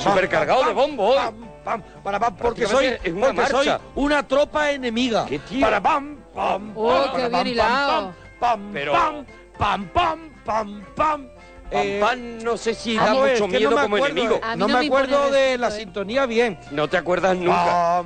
Supercargado de bombo porque soy, una tropa enemiga. Para pam, pam, Oh, pam, pam. Pam, Eh, no sé si no me acuerdo, de la eh. sintonía bien. No te acuerdas nunca.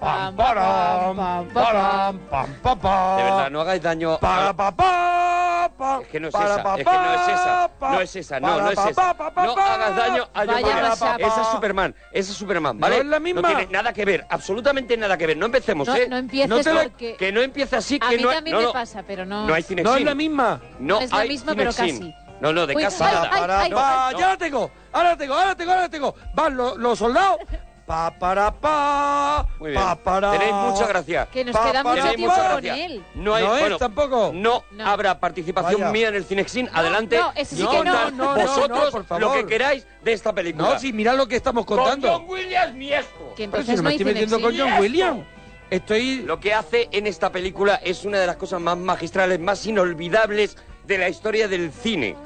Pam, param, Pam, pam, param, pam, pam, pam. De verdad, no hagáis daño. Para a- pa pa pa. Es que no es para, esa, pa, es que no es esa, no es esa, no, no es pa, esa. pa, pa, pa, No hagas daño a John. Esa es Superman, esa es Superman, ¿vale? No es la misma. tiene nada que ver, absolutamente nada que ver. No empecemos, No, ¿eh? no empieces No te porque Que no empiece así, a que mí no también no, me no, pasa, pero no. No hay Cinexin. No es la misma. No Es la misma, pero casi. No, no, de Uy, casa ay, ay, ay, pa, no. ya la tengo, ahora la tengo, ahora la tengo, ahora la tengo. Van los, los soldados. Pa, para, pa. Muy bien. Pa, para. Tenéis mucha gracia. Que nos Pa, queda pa, mucho tiempo mucha con gracia. él. No, hay, No es bueno, tampoco. No, No. habrá participación Vaya. mía en el Cinexin. Adelante. no, ese sí y que no. vosotros no, por favor. lo que queráis de esta película. No, si mira lo que estamos Con contando. John Williams ni esto. Que Pero si entonces no no me estoy metiendo con. John Williams. Estoy. Lo que hace en esta película es una de las cosas más magistrales, más inolvidables de la historia del cine.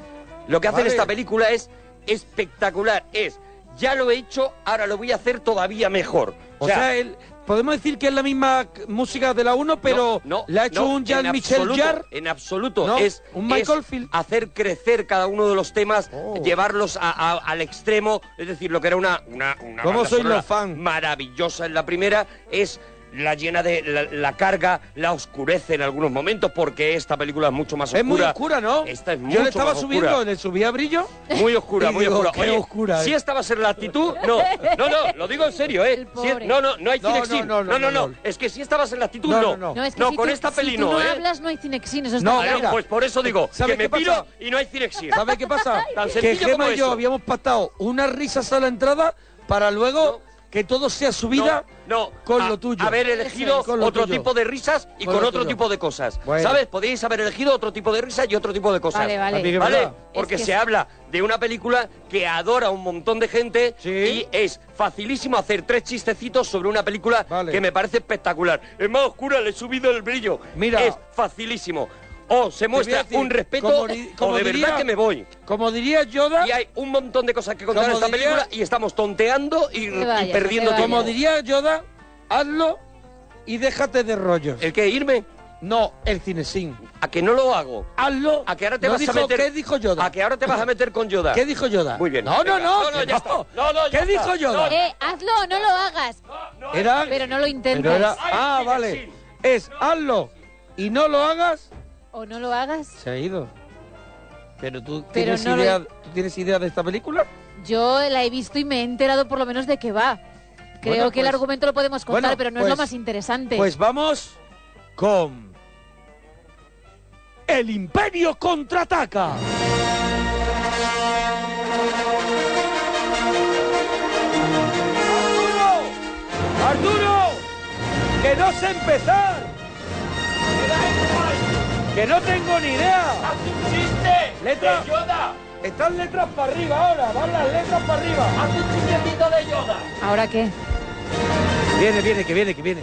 Lo que hace Vale. en esta película es espectacular. Es, ya lo he hecho, ahora lo voy a hacer todavía mejor. O sea, él- podemos decir que es la misma música de la 1, pero no, no, le ha hecho no, un Jean-Michel absoluto, Jarre. En absoluto. No, es, un Michael es Field. hacer crecer cada uno de los temas, Oh. llevarlos a- a- al extremo. Es decir, lo que era una, una, una ¿Cómo los maravillosa en la primera es la llena de la, la carga, la oscurece en algunos momentos porque esta película es mucho más oscura. Es muy oscura, ¿no? Esta es Yo mucho le estaba más subiendo, oscura. le subía brillo. Muy oscura, Y muy digo, oscura. qué oscura, Si eh. esta va a ser la actitud, no, no, no, lo digo en serio, ¿eh? Si es- no, no, no hay No, Cinexin. no, no, no, no. Es que si esta va a ser la actitud, No, no. no, no. No, es que si con tú- esta si peli tú no, no ¿eh? hablas, no hay Cinexin, eso está No, claro. mira. Pues por eso digo, ¿Sabes que me piro y no hay Cinexin. ¿Sabes qué pasa? Tan que como y yo habíamos pactado unas risas a la entrada para luego que todo sea subida No, no, con a- lo tuyo. Haber elegido otro tuyo. tipo de risas y Con otro tuyo. tipo de cosas. Bueno. ¿Sabes? Podéis haber elegido otro tipo de risas y otro tipo de cosas. Vale, vale. ¿Vale? Porque Es que se es- habla de una película que adora a un montón de gente Sí. y es facilísimo hacer tres chistecitos sobre una película Vale. que me parece espectacular. Es más oscura, le he subido el brillo. Mira. Es facilísimo. O se voy a muestra decir, un respeto como di- como o de diría- verdad que me voy. Como diría Yoda, Y hay un montón de cosas que contar en esta diría- película y estamos tonteando y, perdiendo tiempo. como diría Yoda, hazlo y déjate de rollos. ¿El qué? ¿Irme? No, el cinesín. ¿A que no lo hago? Hazlo. ¿A que ahora te No vas dijo- a meter? ¿Qué dijo Yoda? ¿A que ahora te vas a meter con Yoda? ¿Qué dijo Yoda? Muy bien. No, no, no. No, ya está. No, no, ya ¿Qué está. dijo Yoda? Eh, hazlo no lo hagas. Era. Pero no lo intentes. era- ah, vale. Es hazlo y no lo hagas. O no lo hagas. Se ha ido. Pero tú Pero tienes no lo- idea, ¿tú tienes idea de esta película? Yo la he visto y me he enterado por lo menos de qué va. Creo Bueno, que el pues- argumento lo podemos contar, bueno, pero no es pues- lo más interesante. Pues vamos con El Imperio contraataca. Arturo, Arturo, que no sé empezar. Que no tengo ni idea. un chiste! Letra. Yoda! Están letras para arriba ahora, van las letras para arriba. ¡Haz un chistecito de Yoda! ¿Ahora qué? Viene, viene, que viene, que viene.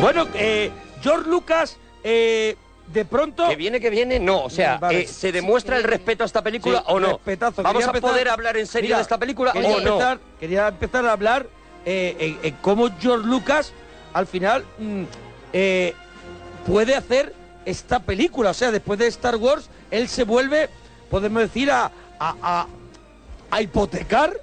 Bueno, eh, George Lucas, eh, de pronto... ¿Que viene, que viene? No, o sea, Vale. eh, ¿se demuestra Sí, el respeto a esta película Sí, o no? respetazo. ¿Vamos Quería a empezar- poder hablar en serio Mira, de esta película quería o no? empezar, Quería empezar a hablar eh, en, en cómo George Lucas, al final, mm, eh, puede hacer esta película. O sea, después de Star Wars, él se vuelve, podemos decir, a, a, a- a hipotecar,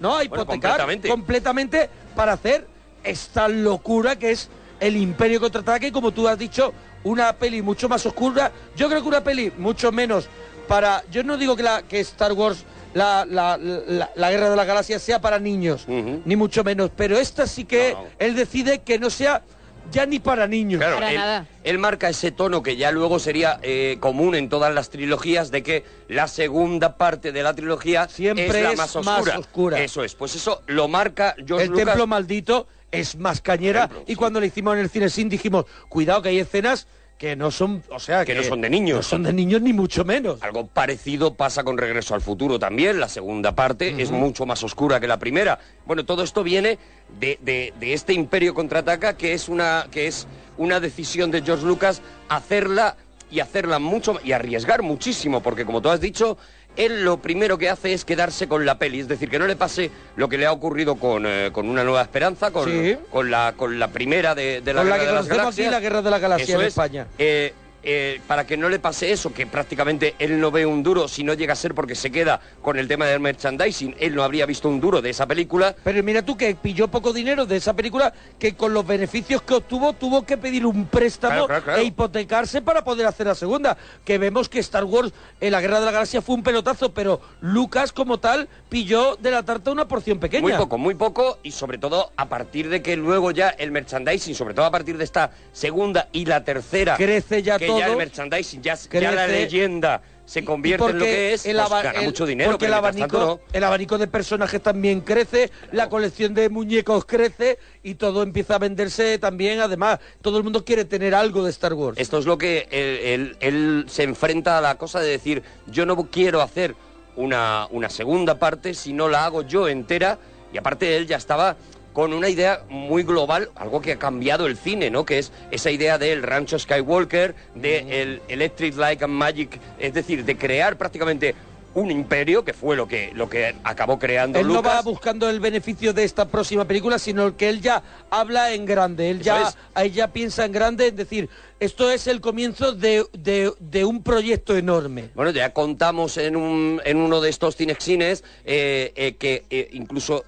¿no? A hipotecar completamente. completamente para hacer esta locura que es el Imperio Contraataque, y como tú has dicho, una peli mucho más oscura. Yo creo que una peli mucho menos para... Yo no digo que, la, que Star Wars, la, la, la- la Guerra de las Galaxias, sea para niños, ni mucho menos, pero esta sí que No, no. él decide que no sea ya ni para niños. Claro, Para él, nada. él marca ese tono que ya luego sería eh, común en todas las trilogías de que la segunda parte de la trilogía Siempre es la es más más oscura. oscura. Eso es, pues eso lo marca George el Lucas. templo maldito es más cañera y sí. cuando le hicimos en el cine sin dijimos cuidado que hay escenas que no son o sea Que no son de niños. no son de niños ni mucho menos Algo parecido pasa con Regreso al Futuro también. La segunda parte es mucho más oscura que la primera. Bueno, todo esto viene de, de- de este Imperio contraataca, que es una que es una decisión de George Lucas hacerla y hacerla mucho y arriesgar muchísimo, porque como tú has dicho, él lo primero que hace es quedarse con la peli, es decir, que no le pase lo que le ha ocurrido con, eh, con Una Nueva Esperanza, con, Sí. con, la, con la primera de, de la Con la Guerra que de las conocemos aquí, Galaxias. la Guerra de la Galaxia Eso en es. España. Eh, eh, para que no le pase eso, que prácticamente él no ve un duro, si no llega a ser porque se queda con el tema del merchandising, él no habría visto un duro de esa película. Pero mira tú que pilló poco dinero de esa película, que con los beneficios que obtuvo tuvo que pedir un préstamo Claro, claro, claro. e hipotecarse para poder hacer la segunda. Que vemos que Star Wars en la Guerra de la Galaxia fue un pelotazo, pero Lucas como tal pilló de la tarta una porción pequeña. Muy poco, muy poco, y sobre todo a partir de que luego ya el merchandising, sobre todo a partir de esta segunda y la tercera, Crece ya que todo. ya el merchandising, ya, ya la Crece. leyenda se convierte en lo que es, el pues gana el- mucho dinero, Porque el abanico, no. el abanico de personajes también crece, la colección de muñecos crece y todo empieza a venderse también. Además, todo el mundo quiere tener algo de Star Wars. Esto es lo que él, él- él se enfrenta a la cosa de decir, yo no quiero hacer una, una segunda parte si no la hago yo entera. Y aparte él ya estaba con una idea muy global, algo que ha cambiado el cine, ¿no? Que es esa idea del rancho Skywalker, de el Electric Light and Magic, es decir, de crear prácticamente un imperio, que fue lo que, lo que acabó creando Él no va buscando el beneficio de esta próxima película, sino que él ya habla en grande. Él Eso ya, es. él ya piensa en grande, es decir, esto es el comienzo de, de- de un proyecto enorme. Bueno, ya contamos en, un, en uno de estos cinexines eh, eh, que eh, incluso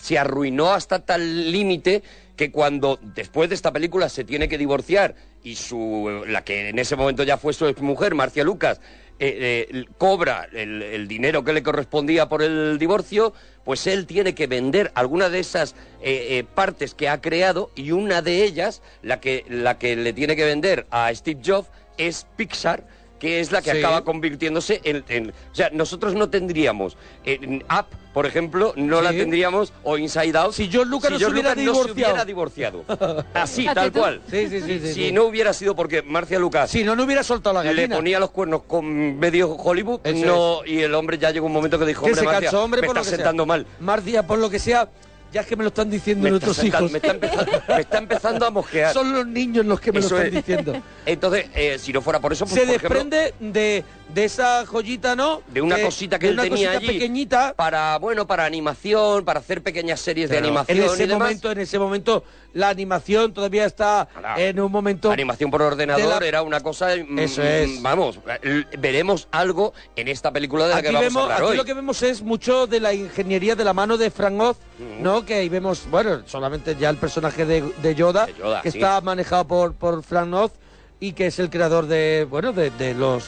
se arruinó hasta tal límite que cuando después de esta película se tiene que divorciar y su la que en ese momento ya fue su mujer Marcia Lucas eh, eh, cobra el, dinero que le correspondía por el divorcio, pues él tiene que vender alguna de esas eh, partes que ha creado y una de ellas, la que, la que le tiene que vender a Steve Jobs, es Pixar que es la que Sí. acaba convirtiéndose en, en- O sea, nosotros no tendríamos en Up, por ejemplo, no la tendríamos, o Inside Out, Si George Lucas no se hubiera Lucas no se divorciado. hubiera divorciado. Así, tal cual. Sí, sí, sí. sí, Si sí. no hubiera sido porque Marcia Lucas Si no, no hubiera soltado la le gallina. ponía los cuernos con medio Hollywood, Eso no, y el hombre ya llegó un momento que dijo, que hombre, se Marcia, cansó, hombre, me por lo está que sea. sentando mal. Marcia, por lo que sea, ya es que me lo están diciendo Me nuestros hijos. me está empezando, me está empezando a mosquear. Son los niños los que me Eso lo están es. diciendo. Entonces, eh, si no fuera por eso, pues, Se por ejemplo, desprende de, de esa joyita, ¿no? de una cosita que de él una tenía allí pequeñita. para bueno para animación para hacer pequeñas series de animación en ese y demás momento, en ese momento, la animación todavía está en un momento. animación por ordenador la- era una cosa mm, Eso es. vamos veremos algo en esta película de la Aquí, que vamos vemos, a hablar aquí hoy lo que vemos es mucho de la ingeniería de la mano de Frank Oz, ¿no? Que ahí vemos, bueno, solamente ya el personaje de, de Yoda, De Yoda, que sí. está manejado por, por Frank Oz y que es el creador de, bueno, de, de los,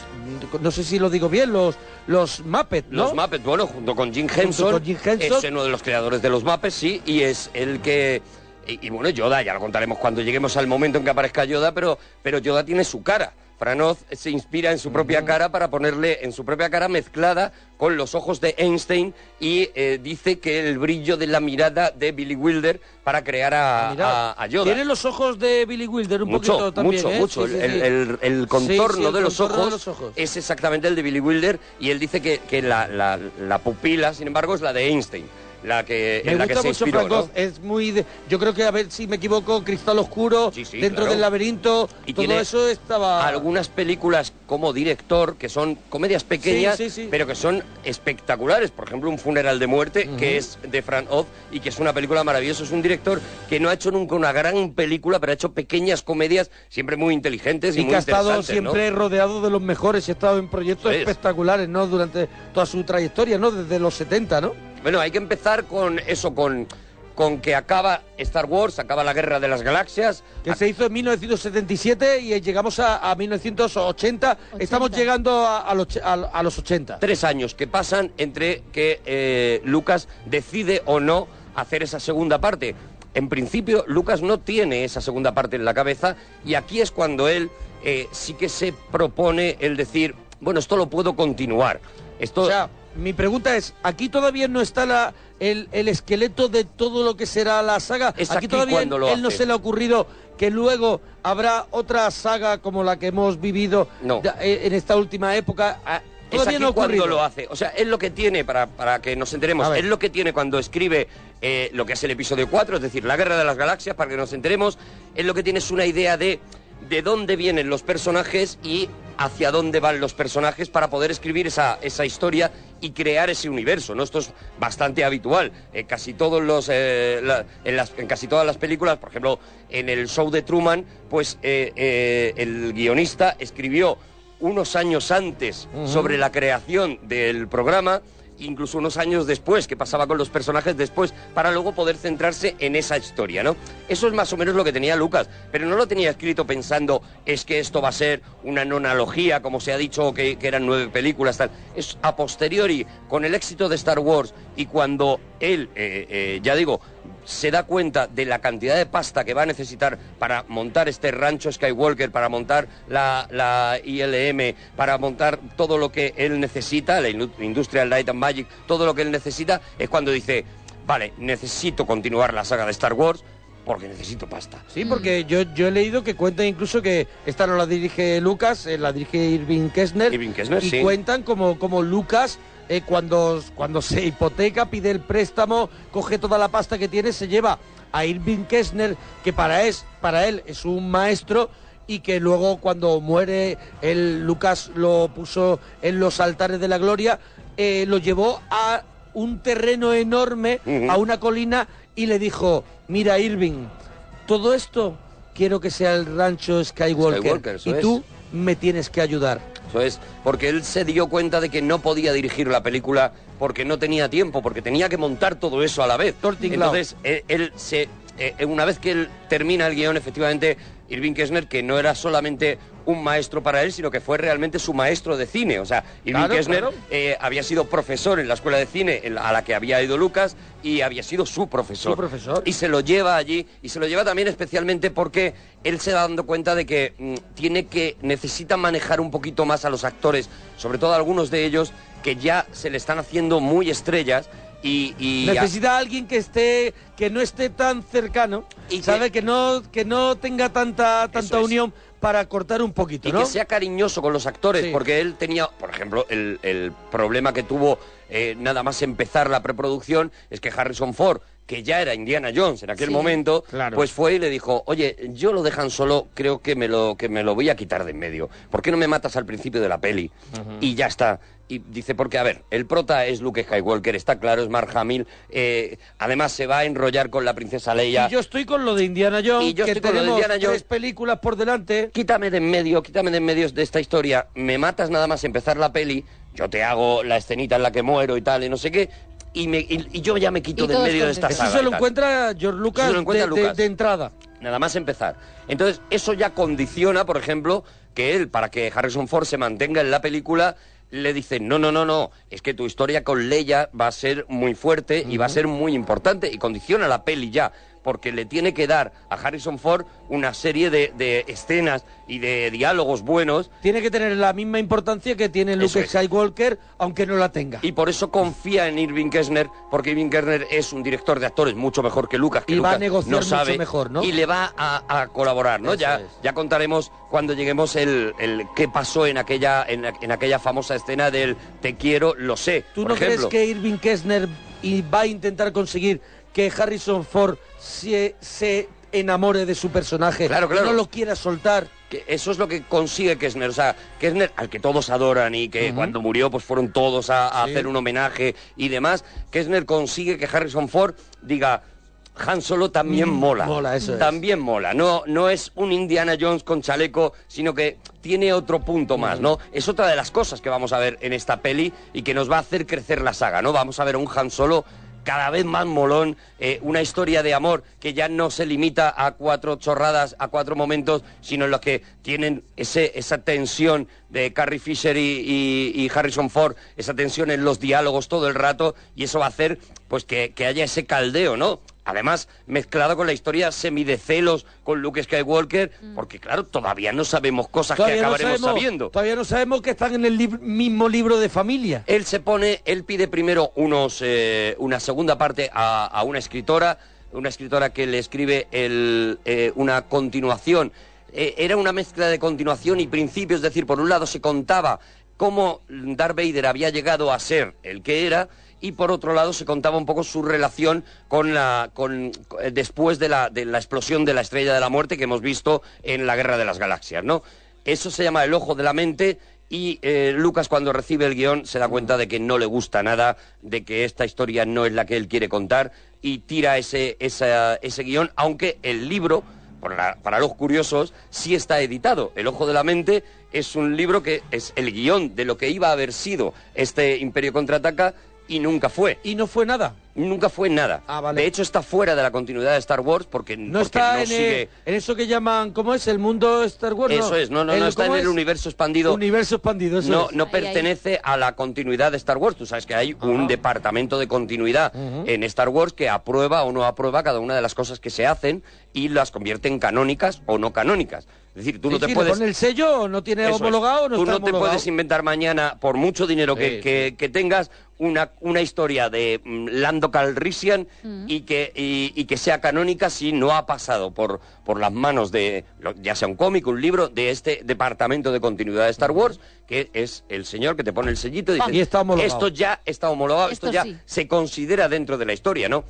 no sé si lo digo bien, los, los Muppets, ¿no? los Muppets bueno junto con Jim Henson, con Jim Henson. es uno de los creadores de los Muppets sí y es el que y, y bueno Yoda ya lo contaremos cuando lleguemos al momento en que aparezca Yoda pero pero Yoda tiene su cara Fran Oz se inspira en su propia cara para ponerle en su propia cara mezclada con los ojos de Einstein y eh, dice que el brillo de la mirada de Billy Wilder para crear a, Mirad, a- a Yoda. Tiene los ojos de Billy Wilder un mucho, poquito también, mucho, ¿eh? mucho. Sí, sí, el, sí. el- el Sí, contorno, el de, los contorno ojos de los ojos. es exactamente el de Billy Wilder y él dice que, que la, la- la pupila, sin embargo, es la de Einstein, la que, Me en la que gusta se inspiró. Frank ¿no? Oz, es muy de- yo creo que a ver si me equivoco, Cristal Oscuro, Sí, sí, dentro claro. del laberinto, Y todo tiene eso estaba Algunas películas como director que son comedias pequeñas, Sí, pero que son espectaculares. Por ejemplo, Un funeral de muerte, que es de Frank Oz y que es una película maravillosa. Es un director que no ha hecho nunca una gran película, pero ha hecho pequeñas comedias siempre muy inteligentes y, y muy que ha estado siempre rodeado de los mejores y ha estado en proyectos es. espectaculares, ¿no? Durante toda su trayectoria, ¿no? Desde los 70, ¿no? Bueno, hay que empezar con eso, con, con que acaba Star Wars, acaba la Guerra de las Galaxias. Que se hizo en 1977 y llegamos a, a 1980. Estamos llegando a, a los, a- a los 80. Tres años que pasan entre que eh, Lucas decide o no hacer esa segunda parte. En principio, Lucas no tiene esa segunda parte en la cabeza y aquí es cuando él eh, sí que se propone el decir, bueno, esto lo puedo continuar. Esto, O sea, mi pregunta es, ¿aquí todavía no está la, el, el esqueleto de todo lo que será la saga? Es aquí aquí todavía lo él no se le ha ocurrido que luego habrá otra saga como la que hemos vivido No. eh, en esta última época. Ah, es Todavía aquí no cuando lo hace. O sea, es lo que tiene, para, para que nos enteremos, es lo que tiene cuando escribe eh, lo que es el episodio 4, es decir, la Guerra de las Galaxias, para que nos enteremos, es lo que tiene es una idea de de dónde vienen los personajes y hacia dónde van los personajes para poder escribir esa, esa historia y crear ese universo, ¿no? Esto es bastante habitual. En casi todos los, eh, la- en, las- en casi todas las películas, por ejemplo, en el show de Truman, pues eh, eh, el guionista escribió unos años antes sobre la creación del programa incluso unos años después, qué pasaba con los personajes después, para luego poder centrarse en esa historia, ¿no? Eso es más o menos lo que tenía Lucas, pero no lo tenía escrito pensando, es que esto va a ser una nonalogía, como se ha dicho, que, que eran nueve películas, tal. Es a posteriori, con el éxito de Star Wars y cuando él, eh, eh, ya digo, se da cuenta de la cantidad de pasta que va a necesitar para montar este rancho Skywalker, para montar la, la ILM, para montar todo lo que él necesita, la indu- Industrial Light and Magic, todo lo que él necesita, es cuando dice, vale, necesito continuar la saga de Star Wars porque necesito pasta. Sí, porque yo, yo he leído que cuentan incluso que esta no la dirige Lucas, eh, la dirige Irving Kessner. Irving Kessner, y sí. cuentan como, como Lucas, eh, cuando, cuando se hipoteca, pide el préstamo, coge toda la pasta que tiene, se lleva a Irving Kessner, que para, es, para él es un maestro y que luego cuando muere, él, Lucas lo puso en los altares de la gloria, eh, lo llevó a un terreno enorme, a una colina, y le dijo, mira Irving, todo esto quiero que sea el rancho Skywalker, y es. tú me tienes que ayudar. Eso es, porque él se dio cuenta de que no podía dirigir la película porque no tenía tiempo, porque tenía que montar todo eso a la vez. Entonces, él, él se, eh, una vez que él termina el guion, efectivamente, Irving Kessner, que no era solamente un maestro para él, sino que fue realmente su maestro de cine. O sea, Irving Claro, Kessner claro. eh, había sido profesor en la escuela de cine en la- a la que había ido Lucas y había sido su profesor. Su profesor. Y se lo lleva allí y se lo lleva también especialmente porque él se va dando cuenta de que mm, tiene que necesita manejar un poquito más a los actores, sobre todo algunos de ellos que ya se le están haciendo muy estrellas y, y Necesita a alguien que esté, que no esté tan cercano, Y que- sabe que no, que no tenga tanta, tanta Eso es. unión para cortar un poquito, y ¿no? que sea cariñoso con los actores, Sí. porque él tenía, por ejemplo, el, el problema que tuvo eh, nada más empezar la preproducción es que Harrison Ford, que ya era Indiana Jones en aquel Sí. momento, Claro. pues fue y le dijo, oye, yo lo dejan solo, creo que me lo, que me lo voy a quitar de en medio. ¿Por qué no me matas al principio de la peli? Y ya está. Y dice, porque a ver, el prota es Luke Skywalker, está claro, es Mark Hamill, eh, además se va a enrollar con la princesa Leia. Y yo estoy con lo de Indiana Jones, Y yo que estoy con lo de tenemos Indiana Jones. tres películas por delante. quítame de en medio, quítame de en medio de esta historia, me matas nada más empezar la peli, yo te hago la escenita en la que muero y tal, y no sé qué, y, me, y, y yo ya me quito de todos medio de esta contentos. Eso saga. se lo encuentra George Lucas, Eso se lo encuentra de, de- Lucas. de entrada. Nada más empezar. Entonces, eso ya condiciona, por ejemplo, que él, para que Harrison Ford se mantenga en la película, le dice, no, no, no, no, es que tu historia con Leia va a ser muy fuerte y va a ser muy importante y condiciona la peli ya, porque le tiene que dar a Harrison Ford una serie de, de escenas y de diálogos buenos Tiene que tener la misma importancia que tiene Luke es. Skywalker, aunque no la tenga. y por eso confía en Irving Kessner, porque Irving Kessner es un director de actores mucho mejor que Lucas, que Y va a negociar no mucho sabe, mejor, ¿no? Y le va a, a colaborar, ¿no? Eso Ya, es. ya contaremos cuando lleguemos el, el qué pasó en aquella, en, la- en aquella famosa escena del te quiero, lo sé. ¿Tú por no ejemplo. crees que Irving Kessner y va a intentar conseguir que Harrison Ford se, se enamore de su personaje? Claro, claro. No lo quiera soltar. que eso es lo que consigue Kessner, o sea, Kessner al que todos adoran y que cuando murió pues fueron todos a, a Sí. hacer un homenaje y demás, Kessner consigue que Harrison Ford diga Han Solo también mola. Mm, mola, eso es. También mola. No, no es un Indiana Jones con chaleco, sino que tiene otro punto Mm. más, ¿no? Es otra de las cosas que vamos a ver en esta peli y que nos va a hacer crecer la saga, ¿no? Vamos a ver a un Han Solo cada vez más molón, eh, una historia de amor que ya no se limita a cuatro chorradas, a cuatro momentos, sino en los que tienen ese, esa tensión de Carrie Fisher y, y- Harrison Ford, esa tensión en los diálogos todo el rato, y eso va a hacer pues que, que haya ese caldeo, ¿no? Además, mezclado con la historia semi de celos con Luke Skywalker, porque claro, todavía no sabemos cosas que no, acabaremos sabemos, sabiendo. todavía no sabemos que están en el lib- mismo libro de familia. Él se pone, él pide primero unos, eh, una segunda parte a, a una escritora, una escritora que le escribe el, eh, una continuación. Eh, era una mezcla de continuación y principio, es decir, por un lado se contaba cómo Darth Vader había llegado a ser el que era y por otro lado se contaba un poco su relación con la con eh, después de la, de la explosión de la estrella de la muerte que hemos visto en la Guerra de las Galaxias, ¿no? Eso se llama el ojo de la mente y eh, Lucas cuando recibe el guion se da cuenta de que no le gusta nada, de que esta historia no es la que él quiere contar y tira ese, esa- ese guion, aunque el libro, por la- para los curiosos, sí está editado. El Ojo de la Mente es un libro que es el guion de lo que iba a haber sido este Imperio Contraataca y nunca fue. Y no fue nada. Nunca fue nada. Ah, vale. De hecho, está fuera de la continuidad de Star Wars porque No porque está no en, sigue... el- en eso que llaman, ¿cómo es? El mundo Star Wars. Eso es, no, no, no está en ¿cómo el es? universo expandido. Universo expandido, eso no, es. no Ahí, ahí. pertenece a la continuidad de Star Wars. Tú sabes que hay un departamento de continuidad en Star Wars que aprueba o no aprueba cada una de las cosas que se hacen y las convierte en canónicas o no canónicas. Es decir, tú Sí, no te sí, puedes... pone el sello no tiene Eso homologado no Tú está no te puedes inventar mañana, por mucho dinero que, Sí, que- que tengas, una, una historia de mm, Lando Calrissian y, que, y, y que sea canónica si no ha pasado por, por las manos de, ya sea un cómic, un libro, de este departamento de continuidad de Star Wars, que es el señor que te pone el sellito y dice, Y está homologado. esto ya está homologado, esto, Esto ya sí. se considera dentro de la historia, ¿no?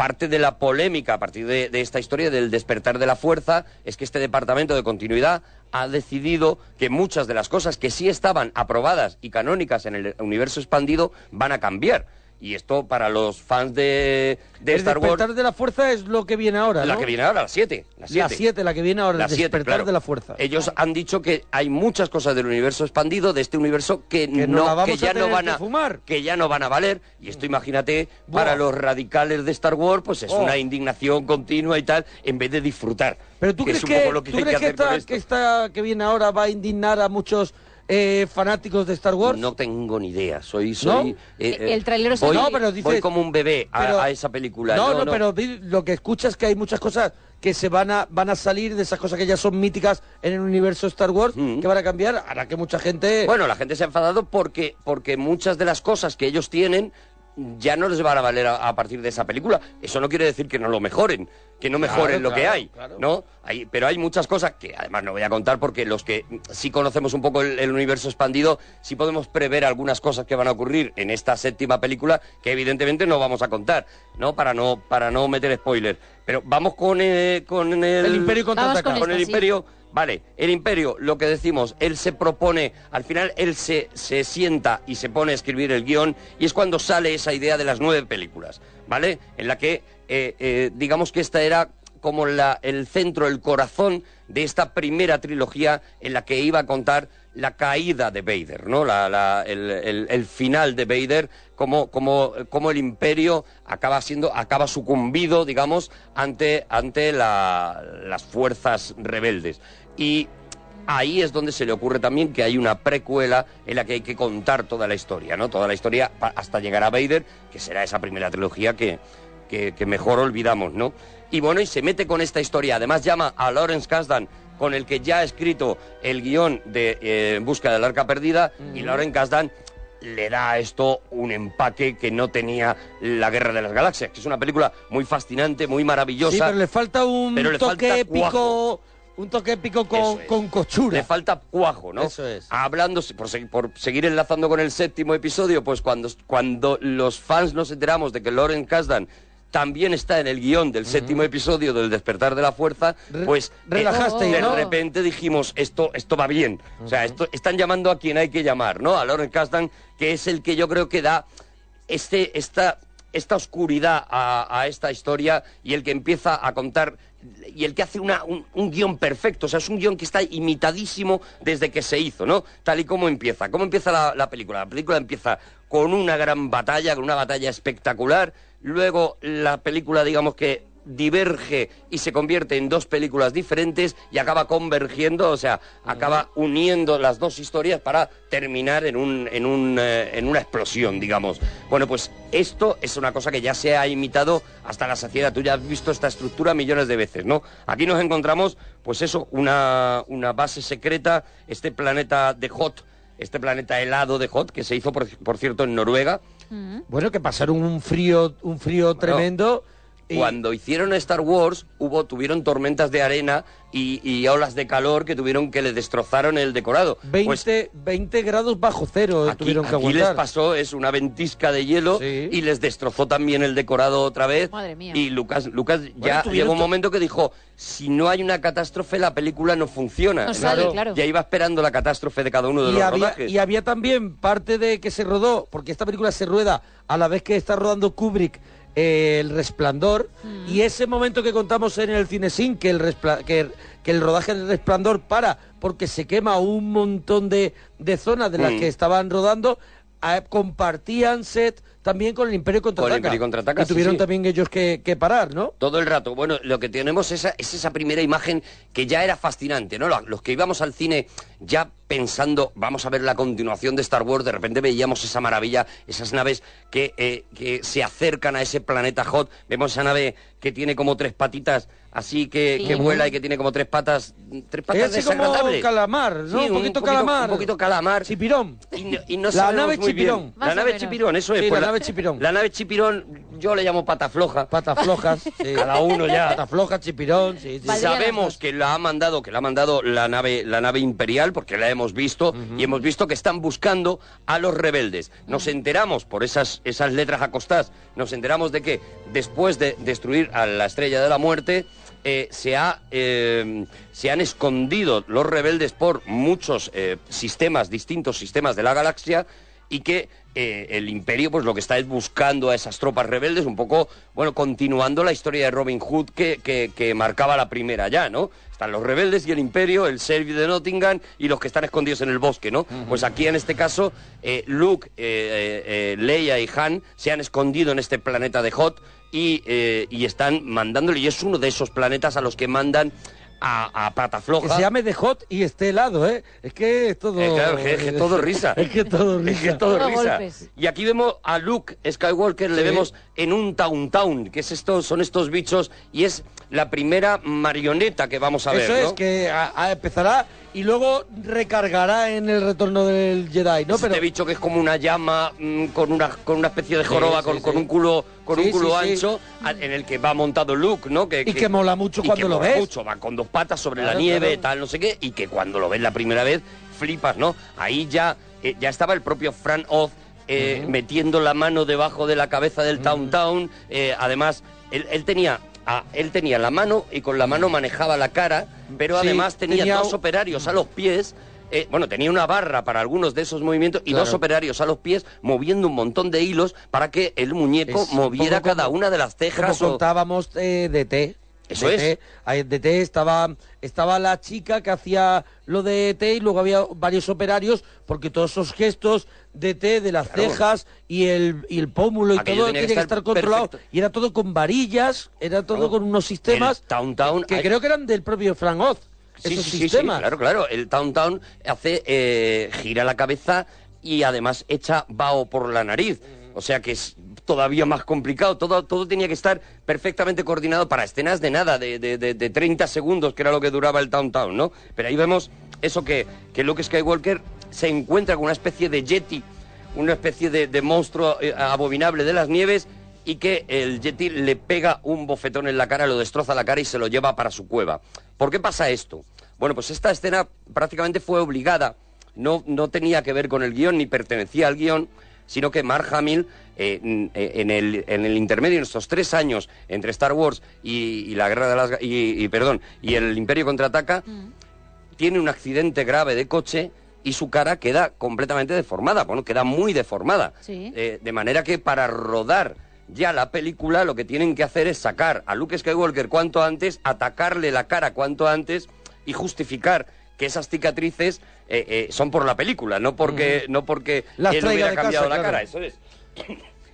Parte de la polémica a partir de, de esta historia del despertar de la fuerza es que este departamento de continuidad ha decidido que muchas de las cosas que sí estaban aprobadas y canónicas en el universo expandido van a cambiar. Y esto para los fans de, de el Star despertar Wars, de la fuerza es lo que viene ahora, la que viene ahora, las 7. La 7, la que viene ahora, el despertar claro. de la fuerza. Ellos han dicho que hay muchas cosas del universo expandido, de este universo, que, no, que ya no van a fumar. que ya no van a valer. Y esto, imagínate, Buah. para los radicales de Star Wars, pues es Oh. una indignación continua y tal, en vez de disfrutar. Pero tú que crees es un que, poco lo que ¿tú crees que, esta, que esta que viene ahora va a indignar a muchos eh, fanáticos de Star Wars? No tengo ni idea. Soy, soy. ¿No? eh, eh, El tráiler está voy, No, pero dices- voy como un bebé a, pero- a esa película. No, no, pero lo que escuchas es que hay muchas cosas que se van a van a salir de esas cosas que ya son míticas en el universo Star Wars Mm. que van a cambiar, hará que mucha gente Bueno, la gente se ha enfadado porque, porque muchas de las cosas que ellos tienen ya no les van a valer a, a partir de esa película. Eso no quiere decir que no lo mejoren, que no Claro, mejoren lo que hay, claro. ¿no? Hay, pero hay muchas cosas que además no voy a contar porque los que sí conocemos un poco el, el universo expandido, sí podemos prever algunas cosas que van a ocurrir en esta séptima película que evidentemente no vamos a contar, ¿no? Para no, para no meter spoilers. Pero vamos con, eh, con el... el Imperio Vamos contraataca. con con el esta, sí. Vale el imperio lo que decimos él se propone al final él se, se sienta y se pone a escribir el guion y es cuando sale esa idea de las nueve películas vale en la que eh, eh, digamos que esta era como la, el centro el corazón de esta primera trilogía en la que iba a contar la caída de Vader, ¿no? La- el, el- final de Vader, como, como, como el imperio acaba siendo, acaba sucumbido, digamos, ante, ante la- las fuerzas rebeldes. Y ahí es donde se le ocurre también que hay una precuela en la que hay que contar toda la historia, ¿no? Toda la historia hasta llegar a Vader, que será esa primera trilogía que, que, que mejor olvidamos, ¿no? Y bueno, y se mete con esta historia. Además llama a Lawrence Kasdan, con el que ya ha escrito el guion de eh, En busca del arca perdida, y Lawrence Kasdan le da a esto un empaque que no tenía La Guerra de las Galaxias, que es una película muy fascinante, muy maravillosa. Sí, pero le falta un pero le toque falta épico. Un toque épico con, es. con cochura. Le falta cuajo, ¿no? Eso es. Hablando, por, por seguir enlazando con el séptimo episodio, pues cuando, cuando los fans nos enteramos de que Lauren Kasdan también está en el guion del séptimo episodio del Despertar de la Fuerza, pues relajasteis, de ¿no? repente dijimos, esto, esto va bien. O sea, esto, están llamando a quien hay que llamar, ¿no? A Lauren Kasdan, que es el que yo creo que da este, esta, esta oscuridad a, a esta historia y el que empieza a contar y el que hace una, un, guion perfecto, o sea, es un guion que está imitadísimo desde que se hizo, ¿no? Tal y como empieza. ¿Cómo empieza la película? La película empieza con una gran batalla, con una batalla espectacular, luego la película, digamos que diverge y se convierte en dos películas diferentes y acaba convergiendo, o sea, acaba uniendo las dos historias para terminar en, un, en, un, eh, en una explosión, digamos. Bueno, pues esto es una cosa que ya se ha imitado hasta la saciedad. Tú ya has visto esta estructura millones de veces, ¿no? Aquí nos encontramos, pues eso, una, una base secreta, este planeta de Hot, este planeta helado de Hot, que se hizo, por, por cierto, en Noruega. Bueno, que pasaron un frío, un frío tremendo cuando hicieron Star Wars, hubo, tuvieron tormentas de arena y, y olas de calor que tuvieron que le destrozaron el decorado. 20, Pues 20 grados bajo cero eh, Aquí, tuvieron que aquí les aguantar. pasó es una ventisca de hielo Sí. y les destrozó también el decorado otra vez. Madre mía. Y Lucas, Lucas ya llegó un to- momento que dijo, si no hay una catástrofe, la película no funciona. No sale, Claro. claro. Ya iba esperando la catástrofe de cada uno de y los había, rodajes. y había también parte de que se rodó, porque esta película se rueda a la vez que está rodando Kubrick eh, El Resplandor, y ese momento que contamos en el Cinesin, que el, que, que el rodaje del Resplandor para porque se quema un montón de, de zonas de las Mm. que estaban rodando, eh, compartían set también con el Imperio Contraataca. Imperio Contraataca, Y sí, tuvieron sí. también ellos que, que parar, ¿no? Todo el rato. Bueno, lo que tenemos es esa, es esa primera imagen que ya era fascinante, ¿no? Lo- Los que íbamos al cine ya pensando, vamos a ver la continuación de Star Wars, de repente veíamos esa maravilla, esas naves que, eh, que se acercan a ese planeta Hot. Vemos esa nave que tiene como tres patitas, así que, Sí. que vuela y que tiene como tres patas, tres patas Es como calamar, ¿no? Sí, un poquito calamar. Un poquito calamar. Chipirón. Y no, y no La nave muy. Chipirón. La nave. Chipirón, eso es. Sí, pues la nave Chipirón. La nave Chipirón, yo le llamo pata floja. Patas flojas. sí. Cada uno ya. Patas flojas, chipirón, sí, Sabemos que la ha mandado, que la ha mandado la nave, la nave imperial, porque la hemos visto, y hemos visto que están buscando a los rebeldes. Nos enteramos por esas, esas letras acostadas, nos enteramos de que después de destruir a la estrella de la muerte, eh, se, ha, eh, se han escondido los rebeldes por muchos eh, sistemas, distintos sistemas de la galaxia, y que eh, el imperio pues lo que está es buscando a esas tropas rebeldes, un poco, bueno, continuando la historia de Robin Hood que, que- que marcaba la primera ya, ¿no? Están los rebeldes y el imperio, el Servio de Nottingham y los que están escondidos en el bosque, ¿no? Pues aquí en este caso, eh, Luke, eh, Leia y Han se han escondido en este planeta de Hot y, y están mandándole, y es uno de esos planetas a los que mandan a, a pata Que floja. se llame de hot y esté helado, ¿eh? Es que es todo... Eh, claro, es que- es que todo risa. Es que todo risa. Es que todo Todo risa. golpes. Y aquí vemos a Luke Skywalker, le vemos en un Town Town, que es esto, son estos bichos, y es la primera marioneta que vamos a ver, Eso ¿no? es, que a- a- empezará y luego recargará en el retorno del Jedi, ¿no? Este Pero bicho que es como una llama mm, con una con una especie de joroba, Sí, con, sí, con sí. un culo con un culo ancho, en el que va montado Luke, ¿no? Que, Y que mola mucho y cuando que lo mola ves. mucho, va con dos patas sobre Claro, la nieve, claro. tal, no sé qué, y que cuando lo ves la primera vez flipas, ¿no? Ahí ya eh, ya estaba el propio Fran Oz eh, metiendo la mano debajo de la cabeza del Town Town. eh, además, él, él tenía. Ah, él tenía la mano y con la mano manejaba la cara, pero Sí, además tenía, tenía dos operarios a los pies. eh, bueno, tenía una barra para algunos de esos movimientos y Claro. dos operarios a los pies moviendo un montón de hilos para que el muñeco Es moviera cada como- una de las como cejas. o- contábamos eh, de T. Eso de es. T. Ahí De T estaba, estaba la chica que hacía lo de T y luego había varios operarios porque todos esos gestos de T, de las Claro. cejas y el, y el pómulo y Aquello todo tenía que que estar controlado. perfecto. Y era todo con varillas, era todo Claro. con unos sistemas Town Town, que hay- creo que eran del propio Frank Oz. Sí, esos sí, sí, sí, sistemas. claro, claro. El Town Town hace, eh, gira la cabeza y además echa vaho por la nariz. O sea que es todavía más complicado. Todo, todo tenía que estar perfectamente coordinado para escenas de nada, de, de, de- de 30 segundos, que era lo que duraba el Town Town, ¿no? Pero ahí vemos eso que, que Luke Skywalker se encuentra con una especie de Yeti, una especie de, de monstruo eh, abominable de las nieves y que el Yeti le pega un bofetón en la cara, lo destroza la cara y se lo lleva para su cueva. ¿Por qué pasa esto? Bueno, pues esta escena prácticamente fue obligada, no, no tenía que ver con el guion ni pertenecía al guion, sino que Mark Hamill, eh, eh, en, el, en el intermedio, en estos tres años entre Star Wars y, y la guerra de las y, y, perdón y el Imperio contraataca, tiene un accidente grave de coche y su cara queda completamente deformada, bueno, queda muy deformada. Sí. Eh, de manera que para rodar ya la película lo que tienen que hacer es sacar a Luke Skywalker cuanto antes, atacarle la cara cuanto antes y justificar que esas cicatrices eh, eh, son por la película, no porque, no porque Las él hubiera cambiado casa, la claro. cara, eso es.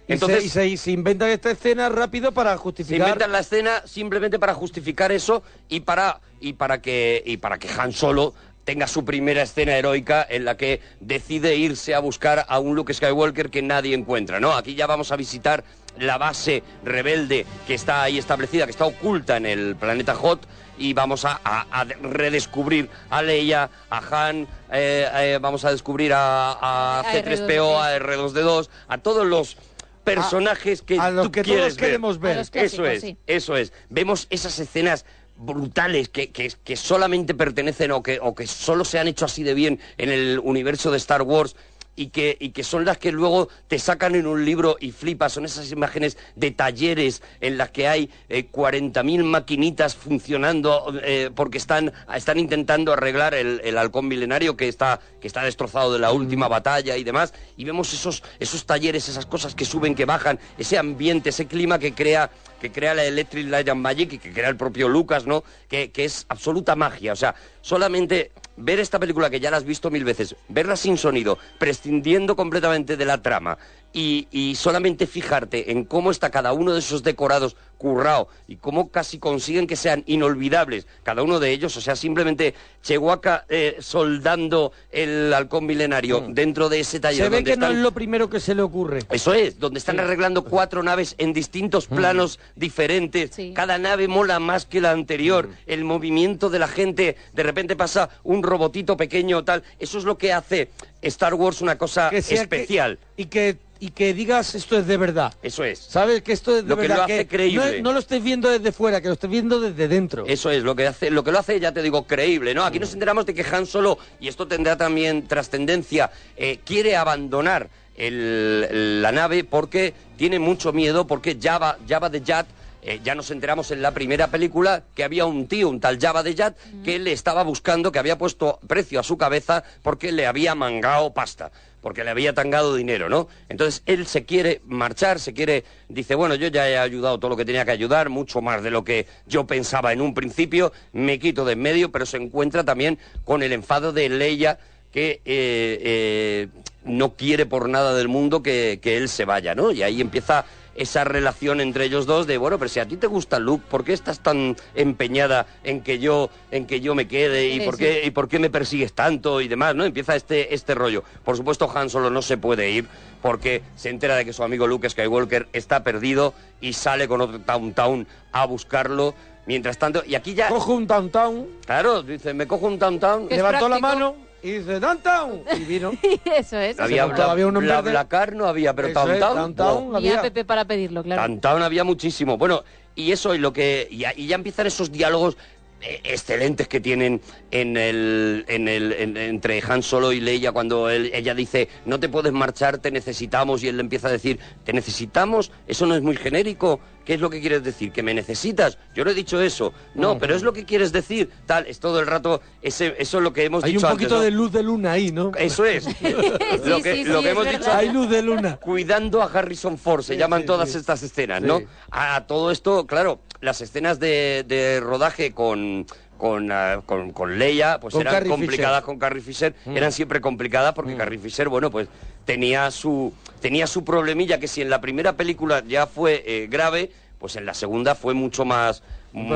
Y Entonces, se, y se- y se inventan esta escena rápido para se justificar. inventan la escena simplemente para justificar eso y para y para que y para que Han Solo tenga su primera escena heroica en la que decide irse a buscar a un Luke Skywalker que nadie encuentra, ¿no? Aquí ya vamos a visitar la base rebelde que está ahí establecida, que está oculta en el planeta Hot y vamos a, a- a redescubrir a Leia, a Han, eh, eh, vamos a descubrir a, a A C3PO, a R2D2, a todos los personajes que a los tú que quieres todos queremos ver. A los eso es, sí. eso es. Vemos esas escenas brutales que, que, que solamente pertenecen o que, o que solo se han hecho así de bien en el universo de Star Wars y que, y que son las que luego te sacan en un libro y flipas. Son esas imágenes de talleres en las que hay eh, 40.000 maquinitas funcionando eh, porque están, están intentando arreglar el, el halcón milenario que está, que está destrozado de la última batalla y demás. Y vemos esos, esos talleres, esas cosas que suben, que bajan, ese ambiente, ese clima que crea que crea la Electric Light and Magic y que crea el propio Lucas, ¿no? Que, que es absoluta magia. O sea, solamente ver esta película que ya la has visto mil veces, verla sin sonido, prescindiendo completamente de la trama y, y solamente fijarte en cómo está cada uno de esos decorados currado y cómo casi consiguen que sean inolvidables cada uno de ellos, o sea, simplemente Chehuaca eh, soldando el halcón milenario dentro de ese taller Se ve donde que no están- es lo primero que se le ocurre. eso es, donde están arreglando cuatro naves en distintos planos diferentes. Sí. Cada nave mola más que la anterior. El movimiento de la gente, de repente pasa un robotito pequeño tal. Eso es lo que hace Star Wars una cosa Que sea que- especial. y que y que digas esto es de verdad. Eso es. ¿Sabes? Que esto es de Lo que verdad. lo hace creíble. No, no lo estés viendo desde fuera, que lo estés viendo desde dentro. Eso es, lo que hace, lo que lo hace, ya te digo, creíble, ¿no? Aquí nos enteramos de que Han Solo, y esto tendrá también trascendencia, eh, quiere abandonar el- la nave porque tiene mucho miedo, porque Java, Java de Jat, eh, ya nos enteramos en la primera película que había un tío, un tal Java de Jat, que le estaba buscando, que había puesto precio a su cabeza porque le había mangado pasta porque le había tangado dinero, ¿no? Entonces él se quiere marchar, se quiere, dice, bueno, yo ya he ayudado todo lo que tenía que ayudar, mucho más de lo que yo pensaba en un principio, me quito de en medio, pero se encuentra también con el enfado de Leia que eh, eh, no quiere por nada del mundo que, que él se vaya, ¿no? Y ahí empieza esa relación entre ellos dos de, bueno, pero si a ti te gusta Luke, ¿por qué estás tan empeñada en que yo, en que yo me quede y por qué, y por qué me persigues tanto y demás, ¿no? Empieza este, este rollo. Por supuesto, Han Solo no se puede ir porque se entera de que su amigo Luke Skywalker está perdido y sale con otro Town Town a buscarlo. Mientras tanto, y aquí ya, Cojo un downtown, claro, dice, me cojo un Town Town. Que es levantó la mano y dice downtown y vino. Eso es. Había, montó, había uno Bla-. Blacar no había, pero Eso Town es, Town, Downtown. había- app para pedirlo, claro. Downtown había muchísimo. Bueno, y eso y lo que y, ya- y ya empiezan esos diálogos eh, excelentes que tienen en el, en el en- entre Han Solo y Leia cuando él- ella dice no te puedes marchar, te necesitamos y él le empieza a decir te necesitamos, eso no es muy genérico. ¿Qué es lo que quieres decir? ¿Que me necesitas? Yo no he dicho eso. No, pero es lo que quieres decir. Tal, es todo el rato, ese, eso es lo que hemos Hay un dicho poquito antes, ¿no? de luz de luna ahí, ¿no? Eso es. lo que, sí, lo sí, que es hemos verdad. dicho Hay luz de luna. cuidando a Harrison Ford, se llaman todas estas escenas. ¿no? A todo esto, claro, las escenas de, de rodaje con con, ah, con, con Leia, pues Con eran Carrie complicadas Fisher. Mm. con Carrie Fisher, eran siempre complicadas porque Carrie Fisher, bueno, pues tenía su tenía su problemilla que si en la primera película ya fue eh, grave, pues en la segunda fue mucho más mm,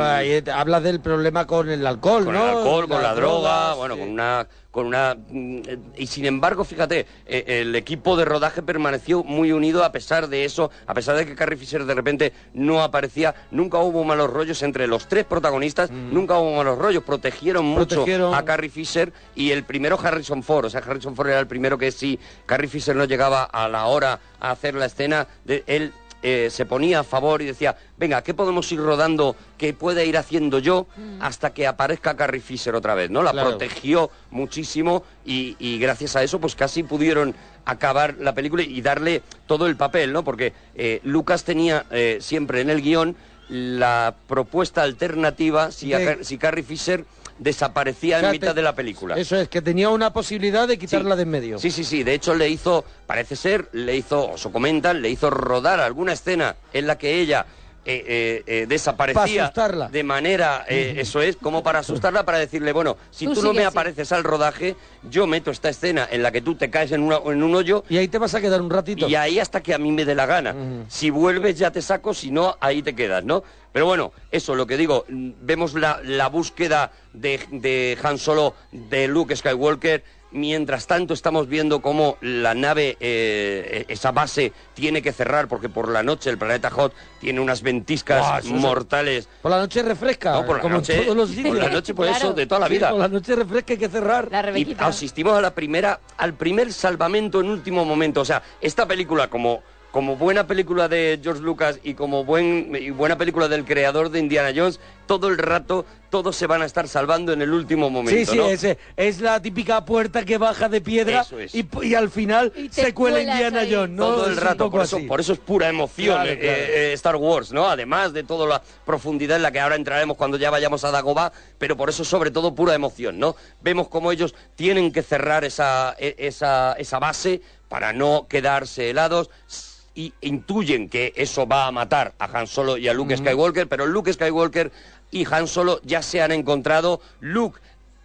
Hablas del problema con el alcohol, con ¿no? el alcohol, con la droga, bueno, sí. con una, con una mm, y sin embargo, fíjate, eh, el equipo de rodaje permaneció muy unido a pesar de eso, a pesar de que Carrie Fisher de repente no aparecía, nunca hubo malos rollos entre los tres protagonistas, nunca hubo malos rollos, protegieron, Mm. Protegieron. mucho a Carrie Fisher y el primero Harrison Ford, o sea, Harrison Ford era el primero que si Carrie Fisher no llegaba a la hora a hacer la escena, de, él eh, se ponía a favor y decía, venga, ¿qué podemos ir rodando que pueda ir haciendo yo hasta que aparezca Carrie Fisher otra vez? ¿no? La Claro. protegió muchísimo y, y gracias a eso pues casi pudieron acabar la película y darle todo el papel, ¿no? Porque eh, Lucas tenía eh, siempre en el guion la propuesta alternativa si, a si Carrie Fisher desaparecía O sea, en mitad te- de la película. Eso es, que tenía una posibilidad de quitarla Sí. de en medio. Sí, sí, sí. De hecho, le hizo, parece ser, le hizo, o se comentan, le hizo rodar alguna escena en la que ella eh, eh, eh, desaparecía asustarla. de manera, eh, eso es, como para asustarla, para decirle, bueno, si Tú tú, no me así. apareces al rodaje, yo meto esta escena en la que tú te caes en, una- en un hoyo Y ahí te vas a quedar un ratito. y ahí hasta que a mí me dé la gana. Si vuelves ya te saco, si no, ahí te quedas, ¿no? Pero bueno, eso, lo que digo, mm, vemos la, la búsqueda de, de Han Solo, de Luke Skywalker. Mientras tanto estamos viendo cómo la nave, eh, esa base, tiene que cerrar porque por la noche el planeta Hot tiene unas ventiscas mortales. Por la noche refresca, No, por la como noche, en todos los por la noche, por Claro. eso, de toda la Sí, vida. por la noche refresca hay que cerrar. La Y asistimos a la primera, al primer salvamento en último momento. O sea, esta película, como, como buena película de George Lucas y como buen, y buena película del creador de Indiana Jones, todo el rato todos se van a estar salvando en el último momento, Sí, sí, ¿no? es, es la típica puerta que baja de piedra es. y, y al final Y se cuela Indiana. Jones, ¿no? todo el rato, por eso, por eso es pura emoción Claro, eh, claro. eh, Star Wars, ¿no? Además de toda la profundidad en la que ahora entraremos cuando ya vayamos a Dagobah, pero por eso sobre todo pura emoción, ¿no? Vemos cómo ellos tienen que cerrar esa, e- esa, esa base para no quedarse helados y intuyen que eso va a matar a Han Solo y a Luke Skywalker, pero Luke Skywalker y Han Solo ya se han encontrado. Luke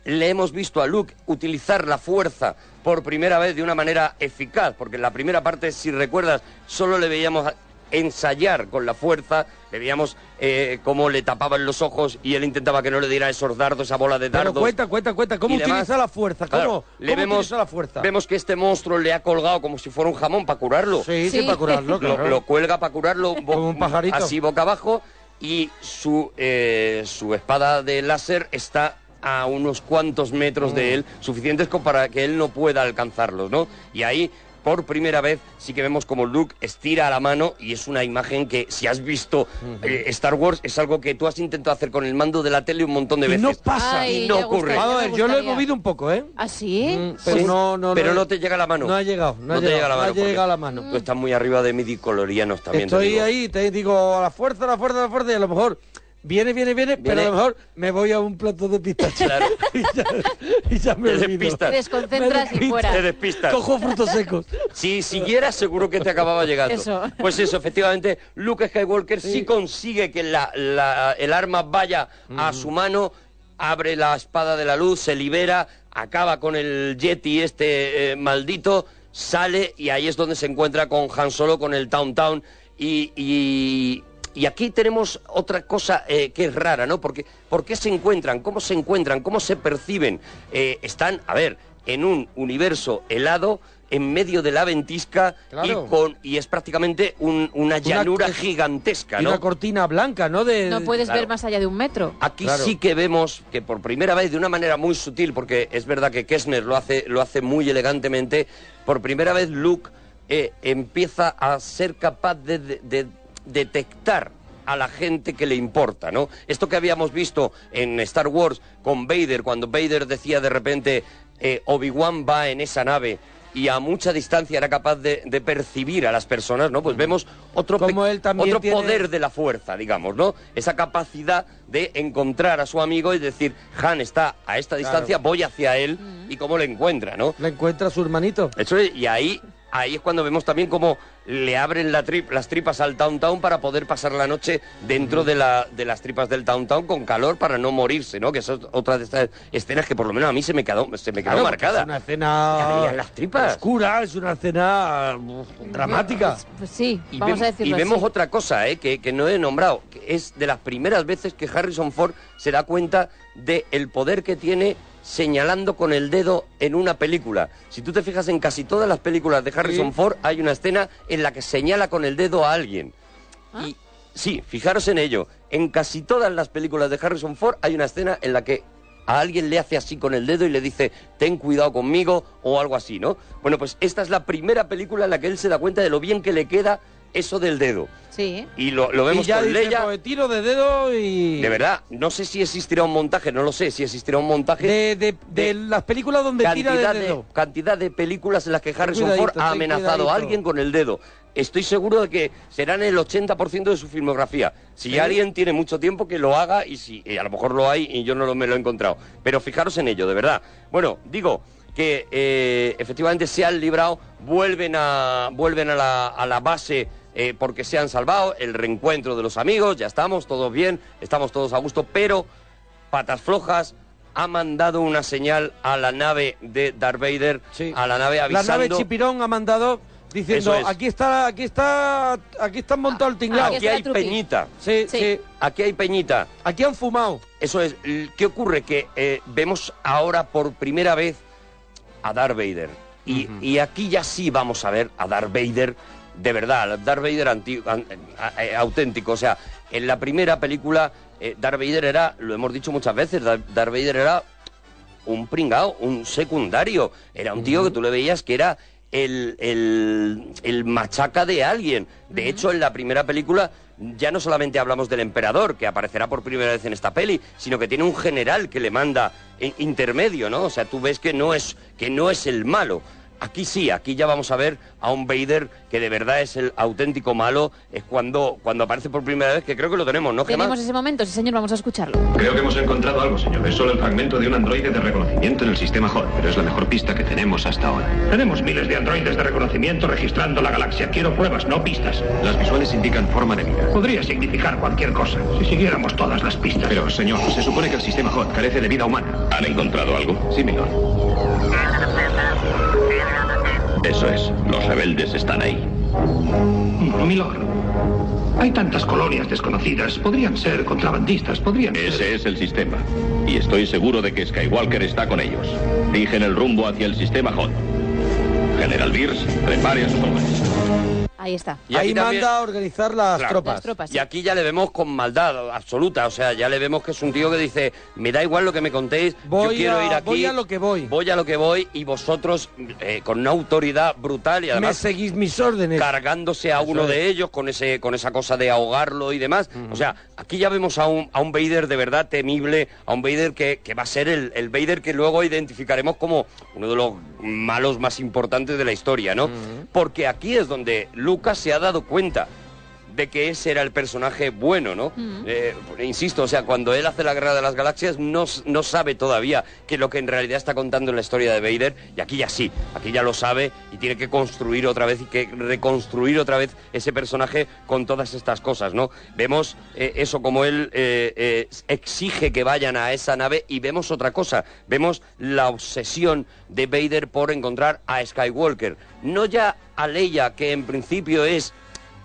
le hemos visto a Luke utilizar la fuerza por primera vez de una manera eficaz, porque en la primera parte, si recuerdas, solo le veíamos ensayar con la fuerza, le veíamos eh, cómo le tapaban los ojos y él intentaba que no le diera esos dardos, esa bola de Pero dardos. cuenta, cuenta, cuenta, ¿cómo utiliza la fuerza? ¿Cómo, Claro, le cómo vemos, utiliza la fuerza? Vemos que este monstruo le ha colgado como si fuera un jamón para curarlo. Sí, sí, Sí. para curarlo, Lo, claro. lo cuelga para curarlo Como un pajarito. así boca abajo y su, eh, su espada de láser está a unos cuantos metros Mm. de él, suficientes para que él no pueda alcanzarlos, ¿no? Y ahí, por primera vez, sí que vemos como Luke estira la mano y es una imagen que, si has visto eh, Star Wars, es algo que tú has intentado hacer con el mando de la tele un montón de Y veces. no pasa. Ay, y no ocurre. gustaría, Vamos a ver, yo lo he movido un poco, ¿eh? ¿Ah, sí? Mm, pero Sí, no, no, pero no te llega la mano. No ha llegado, no, ha te llegado, llega la no mano. ha llegado porque la mano. Tú estás muy arriba de midiclorianos también. te Estoy digo. ahí, te digo, a la fuerza, a la fuerza, a la fuerza, y a lo mejor viene, viene, viene, pero a lo mejor me voy a un plato de pistache. Claro. y, ya, y ya me Te olvido. despistas. Te desconcentras Me y fuera. Te despistas. Cojo frutos secos. Si siguieras, seguro que te acababa llegando. Eso. Pues eso, efectivamente, Luke Skywalker sí, consigue que la- la- el arma vaya a su mano, abre la espada de la luz, se libera, acaba con el Yeti este eh, maldito, sale y ahí es donde se encuentra con Han Solo, con el Town Town y... y y aquí tenemos otra cosa eh, que es rara, ¿no? Porque, ¿Por qué se encuentran? ¿Cómo se encuentran? ¿Cómo se perciben? Eh, están, a ver, en un universo helado, en medio de la ventisca Claro. y, con, y es prácticamente un- una llanura es- gigantesca, una cortina blanca, ¿no? De, No puedes claro. ver más allá de un metro. Aquí Claro. sí que vemos que por primera vez, de una manera muy sutil, porque es verdad que Kessner lo hace, lo hace muy elegantemente, por primera vez Luke eh, empieza a ser capaz de, de- de detectar a la gente que le importa, ¿no? Esto que habíamos visto en Star Wars con Vader, cuando Vader decía de repente, eh, Obi-Wan va en esa nave y a mucha distancia era capaz de, de percibir a las personas, ¿no? Pues vemos otro, pe- Como él también otro tiene- poder de la fuerza, digamos, ¿no? Esa capacidad de encontrar a su amigo y decir, Han está a esta distancia, voy hacia él y cómo le encuentra, ¿no? Le encuentra a su hermanito. Eso es, y ahí, ahí es cuando vemos también cómo le abren la tri- las tripas al Town Town para poder pasar la noche dentro de, la, de las tripas del Town Town con calor para no morirse, ¿no? Que es otra de estas escenas que por lo menos a mí se me quedó, se me quedó Claro, porque marcada. Es una escena las tripas. oscura, es una escena dramática. Pues, pues sí, Y, vamos a decirlo y vemos así. otra cosa eh, que, que no he nombrado, que es de las primeras veces que Harrison Ford se da cuenta de el poder que tiene señalando con el dedo en una película. Si tú te fijas en casi todas las películas de Harrison Sí. Ford, hay una escena en la que señala con el dedo a alguien. Ah. Y sí, fijaros en ello. En casi todas las películas de Harrison Ford hay una escena en la que a alguien le hace así con el dedo y le dice, ten cuidado conmigo o algo así, ¿no? Bueno, pues esta es la primera película en la que él se da cuenta de lo bien que le queda eso del dedo. Sí. Y lo, lo y vemos ya con dice, Leia. pues, tiro de dedo y... De verdad, no sé si existirá un montaje, no lo sé, si existirá un montaje. De, de- de de las películas donde tira cantidad, de de, dedo. cantidad de películas en las que Harrison cuidadito, Ford ha amenazado a alguien con el dedo. Estoy seguro de que serán el 80% de su filmografía. Si ¿Sí? alguien tiene mucho tiempo, que lo haga y si eh, a lo mejor lo hay y yo no lo, me lo he encontrado. Pero fijaros en ello, de verdad. Bueno, digo que eh, efectivamente se han librado, vuelven a, vuelven a, la, a la base eh, porque se han salvado, el reencuentro de los amigos, ya estamos todos bien, estamos todos a gusto, pero patas flojas ha mandado una señal a la nave de Darth Vader, Sí. a la nave La avisando. nave Chipirón ha mandado diciendo, es. aquí está, aquí está, aquí están montado el tinglao. Aquí hay la peñita, Sí, Sí. sí, aquí hay peñita. Aquí han fumado. Eso es. ¿Qué ocurre? Que eh, vemos ahora por primera vez a Darth Vader. Y, y aquí ya sí vamos a ver a Darth Vader de verdad, Darth Vader auténtico. O sea, en la primera película, eh, Darth Vader era, lo hemos dicho muchas veces, Dar- Darth Vader era un pringao, un secundario. Era un tío que tú le veías que era el, el, el machaca de alguien. De hecho, en la primera película ya no solamente hablamos del emperador, que aparecerá por primera vez en esta peli, sino que tiene un general que le manda intermedio, ¿no? O sea, tú ves que no es, que no es el malo. Aquí sí, aquí ya vamos a ver a un Vader que de verdad es el auténtico malo, es cuando, cuando aparece por primera vez, que creo que lo tenemos, ¿no, Gemma? Tenemos ese momento, sí señor, vamos a escucharlo. Creo que hemos encontrado algo, señor. Es solo el fragmento de un androide de reconocimiento en el sistema HOT, pero es la mejor pista que tenemos hasta ahora. Tenemos miles de androides de reconocimiento registrando la galaxia. Quiero pruebas, no pistas. Las visuales indican forma de vida. Podría significar cualquier cosa si siguiéramos todas las pistas. Pero, señor, se supone que el sistema HOT carece de vida humana. ¿Han encontrado algo? Sí, milord. Eso es. Los rebeldes están ahí. Milord. Hay tantas colonias desconocidas. Podrían ser contrabandistas, podrían ser... Ese es el sistema. Y estoy seguro de que Skywalker está con ellos. Fijen el rumbo hacia el sistema HOT. General Beers, prepare a sus hombres. Ahí está. Y Ahí también- manda a organizar las Claro. tropas. Las tropas. Y aquí ya le vemos con maldad absoluta, o sea, ya le vemos que es un tío que dice, me da igual lo que me contéis, Voy yo quiero a- ir aquí, voy a lo que voy". voy a lo que voy, y vosotros eh, con una autoridad brutal y Me además seguís mis órdenes. cargándose a Eso uno es. de ellos con ese con esa cosa de ahogarlo y demás. O sea, aquí ya vemos a un, a un Vader de verdad temible, a un Vader que, que va a ser el, el Vader que luego identificaremos como uno de los malos más importantes de la historia, ¿no? Porque aquí es donde Lucas se ha dado cuenta de que ese era el personaje bueno, ¿no? Eh, insisto, o sea, cuando él hace la Guerra de las Galaxias no, no sabe todavía que lo que en realidad está contando en la historia de Vader, y aquí ya sí, aquí ya lo sabe y tiene que construir otra vez y que reconstruir otra vez ese personaje con todas estas cosas, ¿no? Vemos eh, eso como él eh, exige que vayan a esa nave y vemos otra cosa, vemos la obsesión de Vader por encontrar a Skywalker, no ya a Leia, que en principio es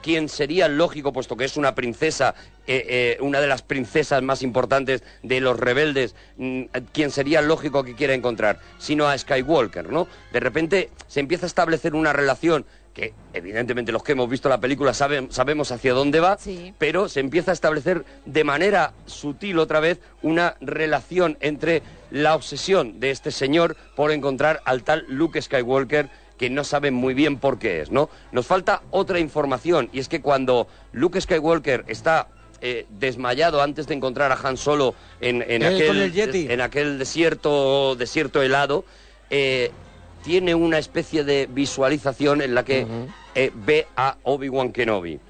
quien sería lógico, puesto que es una princesa, eh, eh, una de las princesas más importantes de los rebeldes, mm, quien sería lógico que quiera encontrar, sino a Skywalker, ¿no? De repente se empieza a establecer una relación que evidentemente los que hemos visto la película sabemos hacia dónde va, Sí. pero se empieza a establecer de manera sutil otra vez una relación entre la obsesión de este señor por encontrar al tal Luke Skywalker que no saben muy bien por qué es, ¿no? Nos falta otra información y es que cuando Luke Skywalker está eh, desmayado antes de encontrar a Han Solo en, en Eh, aquel, en aquel desierto, desierto helado, eh, tiene una especie de visualización en la que eh, ve a Obi-Wan Kenobi.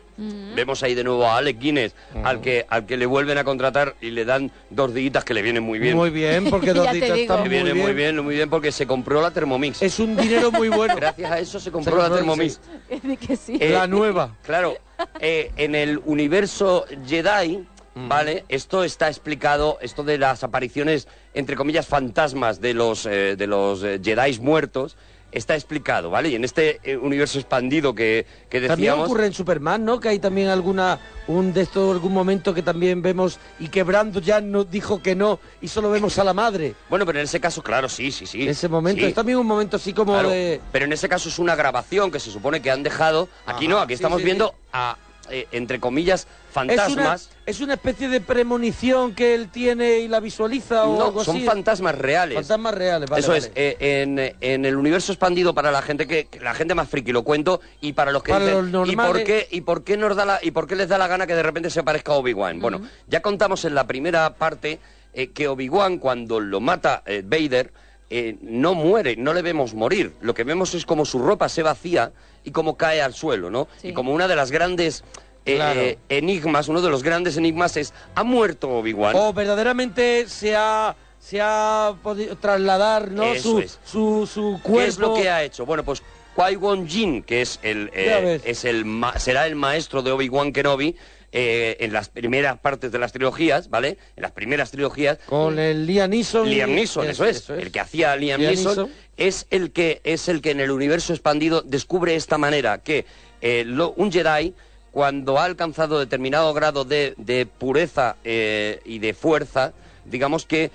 Vemos ahí de nuevo a Alec Guinness, al, que, al que le vuelven a contratar y le dan dos días que le vienen muy bien. Muy bien, porque dos ditas están Le muy viene muy bien, muy bien, porque se compró la Thermomix. Es un dinero muy bueno. Gracias a eso se Se compró la Thermomix. Que sí. Eh, La nueva. Claro, eh, en el universo Jedi, ¿vale? Esto está explicado, esto de las apariciones, entre comillas, fantasmas de los, eh, de los eh, Jedi muertos, está explicado, ¿vale? Y en este eh, universo expandido que, que También ocurre en Superman, ¿no? Que hay también alguna un de estos algún momento que también vemos y que Brando ya no dijo que no y solo vemos a la madre. Bueno, pero en ese caso, claro, sí, sí, sí. Ese momento Sí. es también un momento así como Claro, de Pero en ese caso es una grabación que se supone que han dejado. Aquí Ajá, no, aquí estamos sí, viendo a, eh, entre comillas, es una, fantasmas. es una especie de premonición que él tiene y la visualiza o No, algo son así. fantasmas reales. Fantasmas reales, vale, Eso vale. es, eh, en, en el universo expandido para la gente que, la gente más friki lo cuento y para los que Para dicen los ¿y por qué y por qué nos da la y por qué les da la gana que de repente se parezca a Obi-Wan? Bueno, ya contamos en la primera parte eh, que Obi-Wan cuando lo mata Vader eh, no muere, no le vemos morir. Lo que vemos es como su ropa se vacía y como cae al suelo, ¿no? Sí. Y como una de las grandes eh, Claro. eh, enigmas, uno de los grandes enigmas es ¿ha muerto Obi-Wan? O verdaderamente se ha se ha podido trasladar, ¿no? Eso su, es. su su cuerpo. ¿Qué es lo que ha hecho? Bueno, pues Qui-Gon Jinn, que es el, eh, es el ma- será el maestro de Obi-Wan Kenobi eh, en las primeras partes de las trilogías, ¿vale? En las primeras trilogías. Con el Liam Neeson. Liam Neeson, eso, es, el que hacía Liam, Liam Neeson, Neeson. es el que es el que en el universo expandido descubre esta manera que eh, lo- un Jedi cuando ha alcanzado determinado grado de, de pureza eh, y de fuerza, digamos que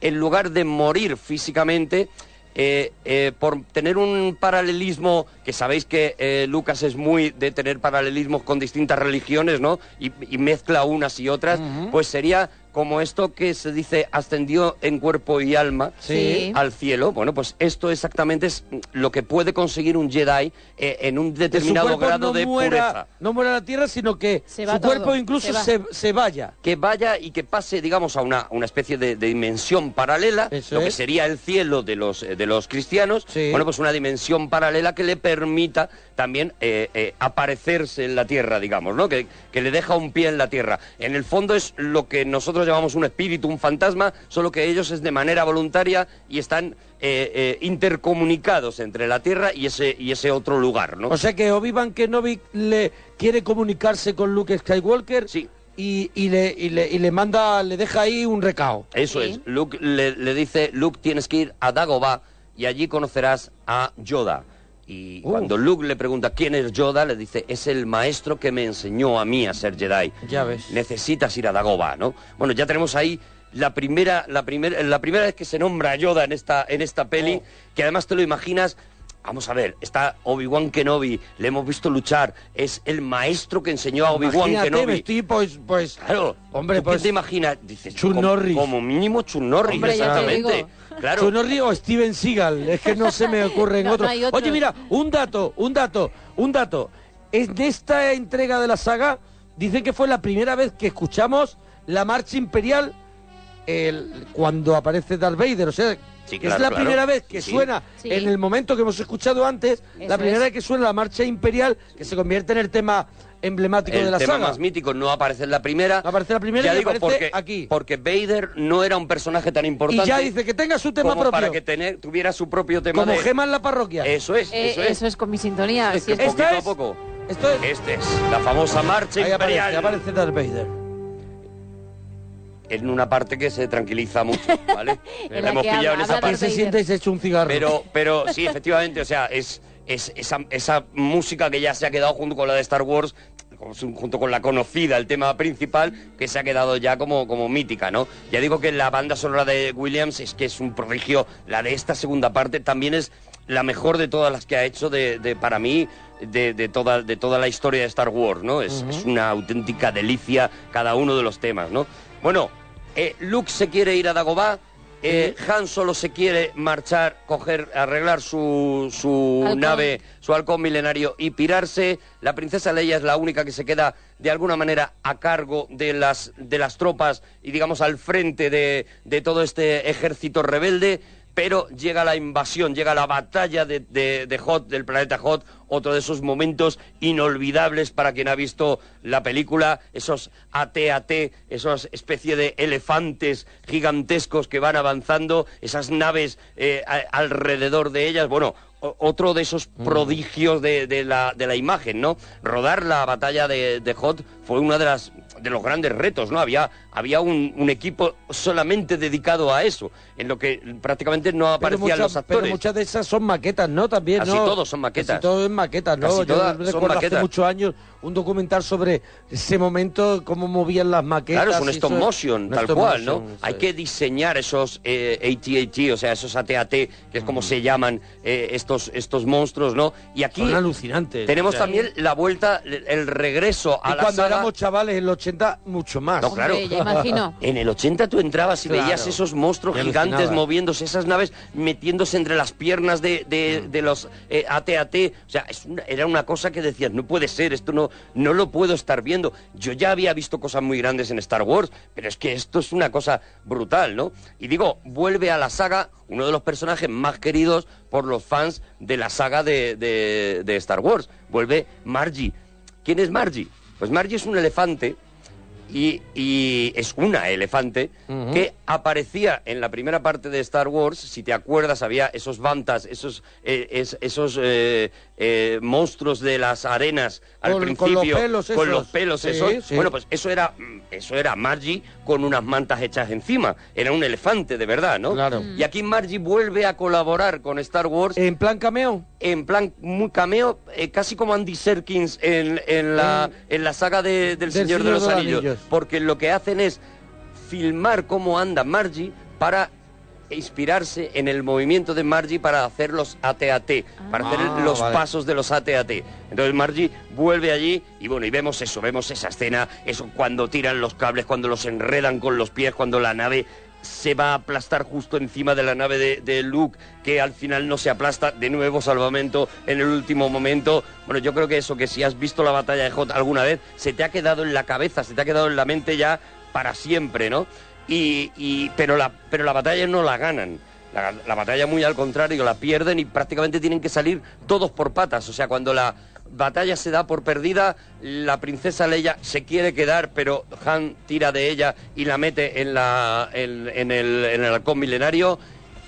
en lugar de morir físicamente eh, eh, por tener un paralelismo, que sabéis que eh, Lucas es muy de tener paralelismos con distintas religiones, ¿no? Y, y mezcla unas y otras, pues sería como esto que se dice ascendió en cuerpo y alma Sí. al cielo. Bueno, pues esto exactamente es lo que puede conseguir un Jedi eh, en un Que su determinado grado no de muera, pureza. no muera la tierra, sino que Se va su cuerpo incluso se va. se, se vaya. que vaya y que pase, digamos, a una, una especie de, de dimensión paralela, Eso lo que sería el cielo de los, eh, de los cristianos, Sí. bueno, pues una dimensión paralela que le permita también eh, eh, aparecerse en la tierra, digamos, ¿no? Que, que le deja un pie en la tierra. En el fondo es lo que nosotros llamamos un espíritu, un fantasma, solo que ellos es de manera voluntaria y están eh, eh, intercomunicados entre la tierra y ese, y ese otro lugar, ¿no? O sea que Obi-Wan Kenobi le quiere comunicarse con Luke Skywalker Sí. y, y le, y, le, y le manda, le deja ahí un recao. Eso Sí. es. Luke le, le dice, Luke, tienes que ir a Dagobah y allí conocerás a Yoda. Y Uf. cuando Luke le pregunta quién es Yoda, le dice, es el maestro que me enseñó a mí a ser Jedi. Ya ves. Necesitas ir a Dagobah, ¿no? Bueno, ya tenemos ahí la primera, la primera, la primera vez que se nombra a Yoda en esta, en esta peli, Oh. que además te lo imaginas. Vamos a ver, está Obi-Wan Kenobi, le hemos visto luchar, es el maestro que enseñó a Obi-Wan Kenobi. me estoy, pues, pues, Claro, Hombre, ¿tú pues, ¿qué te imaginas? Dices, Chuck como, Norris. como mínimo Chuck Norris, Hombre, exactamente. Claro. Chuck Norris o Steven Seagal, es que no se me ocurren No, no otros. hay otros. Oye, mira, un dato, un dato, un dato. En esta entrega de la saga, dicen que fue la primera vez que escuchamos la marcha imperial el- cuando aparece Darth Vader. O sea, Sí, claro, es la claro. primera vez que Sí. suena Sí. en el momento que hemos escuchado antes, la primera es. vez que suena la marcha imperial, que se convierte en el tema emblemático el de la tema saga. más mítico no aparece en la primera. No aparece en la primera ya y digo, aparece porque, aquí. Porque Vader no era un personaje tan importante. Y ya dice que tenga su tema como propio. para que tener- tuviera su propio tema como de... gema en la parroquia. Eso es, Eh, eso es. con mi sintonía. Es que es- poquito ¿Esta a poco. Esto es... Este es la famosa marcha Ahí aparece, imperial. aparece Darth Vader. En una parte que se tranquiliza mucho, ¿vale? En la la hemos que pillado habla- en esa parte. Se siente y se echa un cigarro. Pero, pero sí, efectivamente, o sea, es, es esa, esa música que ya se ha quedado junto con la de Star Wars, junto con la conocida, el tema principal, que se ha quedado ya como, como mítica, ¿no? Ya digo que la banda sonora de Williams es que es un prodigio, la de esta segunda parte también es la mejor de todas las que ha hecho de, de- para mí de, de toda, de toda la historia de Star Wars, ¿no? Es, es una auténtica delicia cada uno de los temas, ¿no? Bueno, eh, Luke se quiere ir a Dagobah, eh, Han solo se quiere marchar, coger, arreglar su, su Halcón. nave, su halcón milenario y pirarse. La princesa Leia es la única que se queda de alguna manera a cargo de las, de las tropas y digamos al frente de, de todo este ejército rebelde. Pero llega la invasión, llega la batalla de, de, de Hot, del planeta Hot, otro de esos momentos inolvidables para quien ha visto la película, esos AT-AT, esos especie de elefantes gigantescos que van avanzando, esas naves eh, a- alrededor de ellas, bueno, o- otro de esos prodigios de, de la, de la imagen, ¿no? Rodar la batalla de, de Hot fue uno de las de los grandes retos, ¿no? Había, había un, un equipo solamente dedicado a eso, en lo que prácticamente no aparecían muchas, los actores. pero muchas de esas son maquetas, ¿no? También, Casi ¿no? todos son maquetas. Casi todo es maquetas, ¿no? Casi Yo son recuerdo hace maquetas. muchos años un documental sobre ese momento, cómo movían las maquetas. Claro, es un stop motion, tal stop cual, ¿no? Hay que diseñar esos eh, AT-AT, o sea, esos AT-AT, que es como se llaman eh, estos, estos monstruos, ¿no? Y aquí Son alucinantes. tenemos O sea, también la vuelta, el el regreso a Y la cuando saga. éramos chavales en los 80, mucho más. No, claro. Imagino. En el 80 tú entrabas y Claro. veías esos monstruos gigantes moviéndose, esas naves metiéndose entre las piernas de, de- Mm. de los eh, AT-AT. O sea, es una- era una cosa que decías, no puede ser, esto no, no lo puedo estar viendo. Yo ya había visto cosas muy grandes en Star Wars, pero es que esto es una cosa brutal, ¿no? Y digo, vuelve a la saga uno de los personajes más queridos por los fans de la saga de, de- de Star Wars. Vuelve Margie. ¿Quién es Margie? Pues Margie es un elefante y, y es una elefante que aparecía en la primera parte de Star Wars, si te acuerdas, había esos bantas, esos, eh, es- esos eh, eh, monstruos de las arenas al Con- con principio, los pelos con los pelos Sí, esos. sí. Bueno, pues eso era, mm, eso era Margie con unas mantas hechas encima. Era un elefante de verdad, ¿no? Claro. Y aquí Margie vuelve a colaborar con Star Wars En plan cameo. en plan muy cameo, casi como Andy Serkins en, en la, en la saga de- del, Señor, de los Anillos, Anillos. Porque lo que hacen es filmar cómo anda Margie para inspirarse en el movimiento de Margie para hacer los AT-AT, para hacer Ah, los vale. pasos de los AT-AT. Entonces Margie vuelve allí y bueno, y vemos eso, vemos esa escena, eso cuando tiran los cables, cuando los enredan con los pies, cuando la nave se va a aplastar justo encima de la nave de, Luke, que al final no se aplasta, de nuevo salvamento en el último momento. Bueno, yo creo que eso, que si has visto la batalla de Hot alguna vez, se te ha quedado en la cabeza, se te ha quedado en la mente ya para siempre, ¿no? Y, y- pero, la, pero la batalla no la ganan. La, la batalla muy al contrario, la pierden y prácticamente tienen que salir todos por patas. O sea, cuando la batalla se da por perdida, la princesa Leia se quiere quedar, pero Han tira de ella y la mete en, la, en, en el, en el halcón milenario.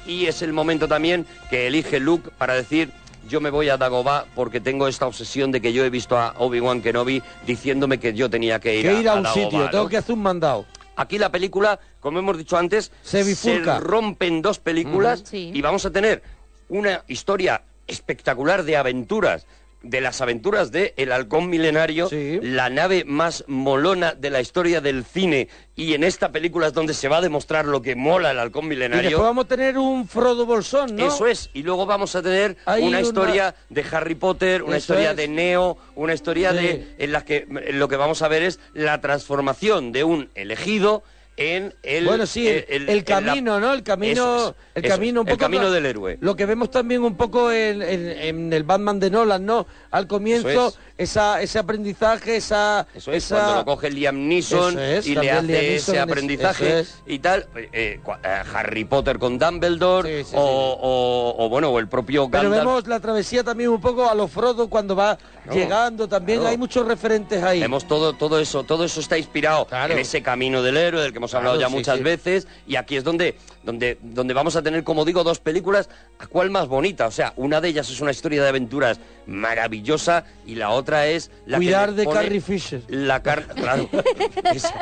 Y es el momento también que elige Luke para decir yo me voy a Dagobah porque tengo esta obsesión de que yo he visto a Obi-Wan Kenobi diciéndome que yo tenía que ir, Que ir a un Dagobah, sitio, ¿no? tengo que hacer un mandado. Aquí la película, como hemos dicho antes, Se bifurca. rompen dos películas. Sí. y vamos a tener una historia espectacular de aventuras, de las aventuras de El Halcón Milenario, Sí. la nave más molona de la historia del cine. Y en esta película es donde se va a demostrar lo que mola el Halcón Y Milenario. después vamos a tener un Frodo Bolsón, ¿no? Eso es, y luego vamos a tener Hay una una- historia de Harry Potter, una Eso historia es. de Neo, una historia Sí. de en la que en lo que vamos a ver es la transformación de un elegido en el bueno, sí, el, el- el en la- camino, ¿no? El camino, Eso el eso camino un el poco camino lo- del héroe. Lo que vemos también un poco en, en- en el Batman de Nolan, ¿no? Al comienzo, es. esa, ese aprendizaje, esa, Eso es, esa- cuando lo coge Liam Neeson Eso es, y le hace Liam ese en ese- aprendizaje y tal. eh, eh, eh, Harry Potter con Dumbledore Sí, sí, o, sí. o- o, bueno, o el propio Pero Gandalf. vemos la travesía también un poco a los Frodo cuando va llegando también. claro. Hay muchos referentes ahí. Vemos todo, todo eso, todo eso está inspirado Claro. en ese camino del héroe del que hemos hablado Claro, ya sí, muchas sí. veces. Y aquí es donde, donde, donde vamos a tener, como digo, dos películas, ¿a cuál más bonita? O sea, una de ellas es una historia de aventuras maravillosa y la otra es la Cuidar que de Carrie Fisher. La car claro. Es- es-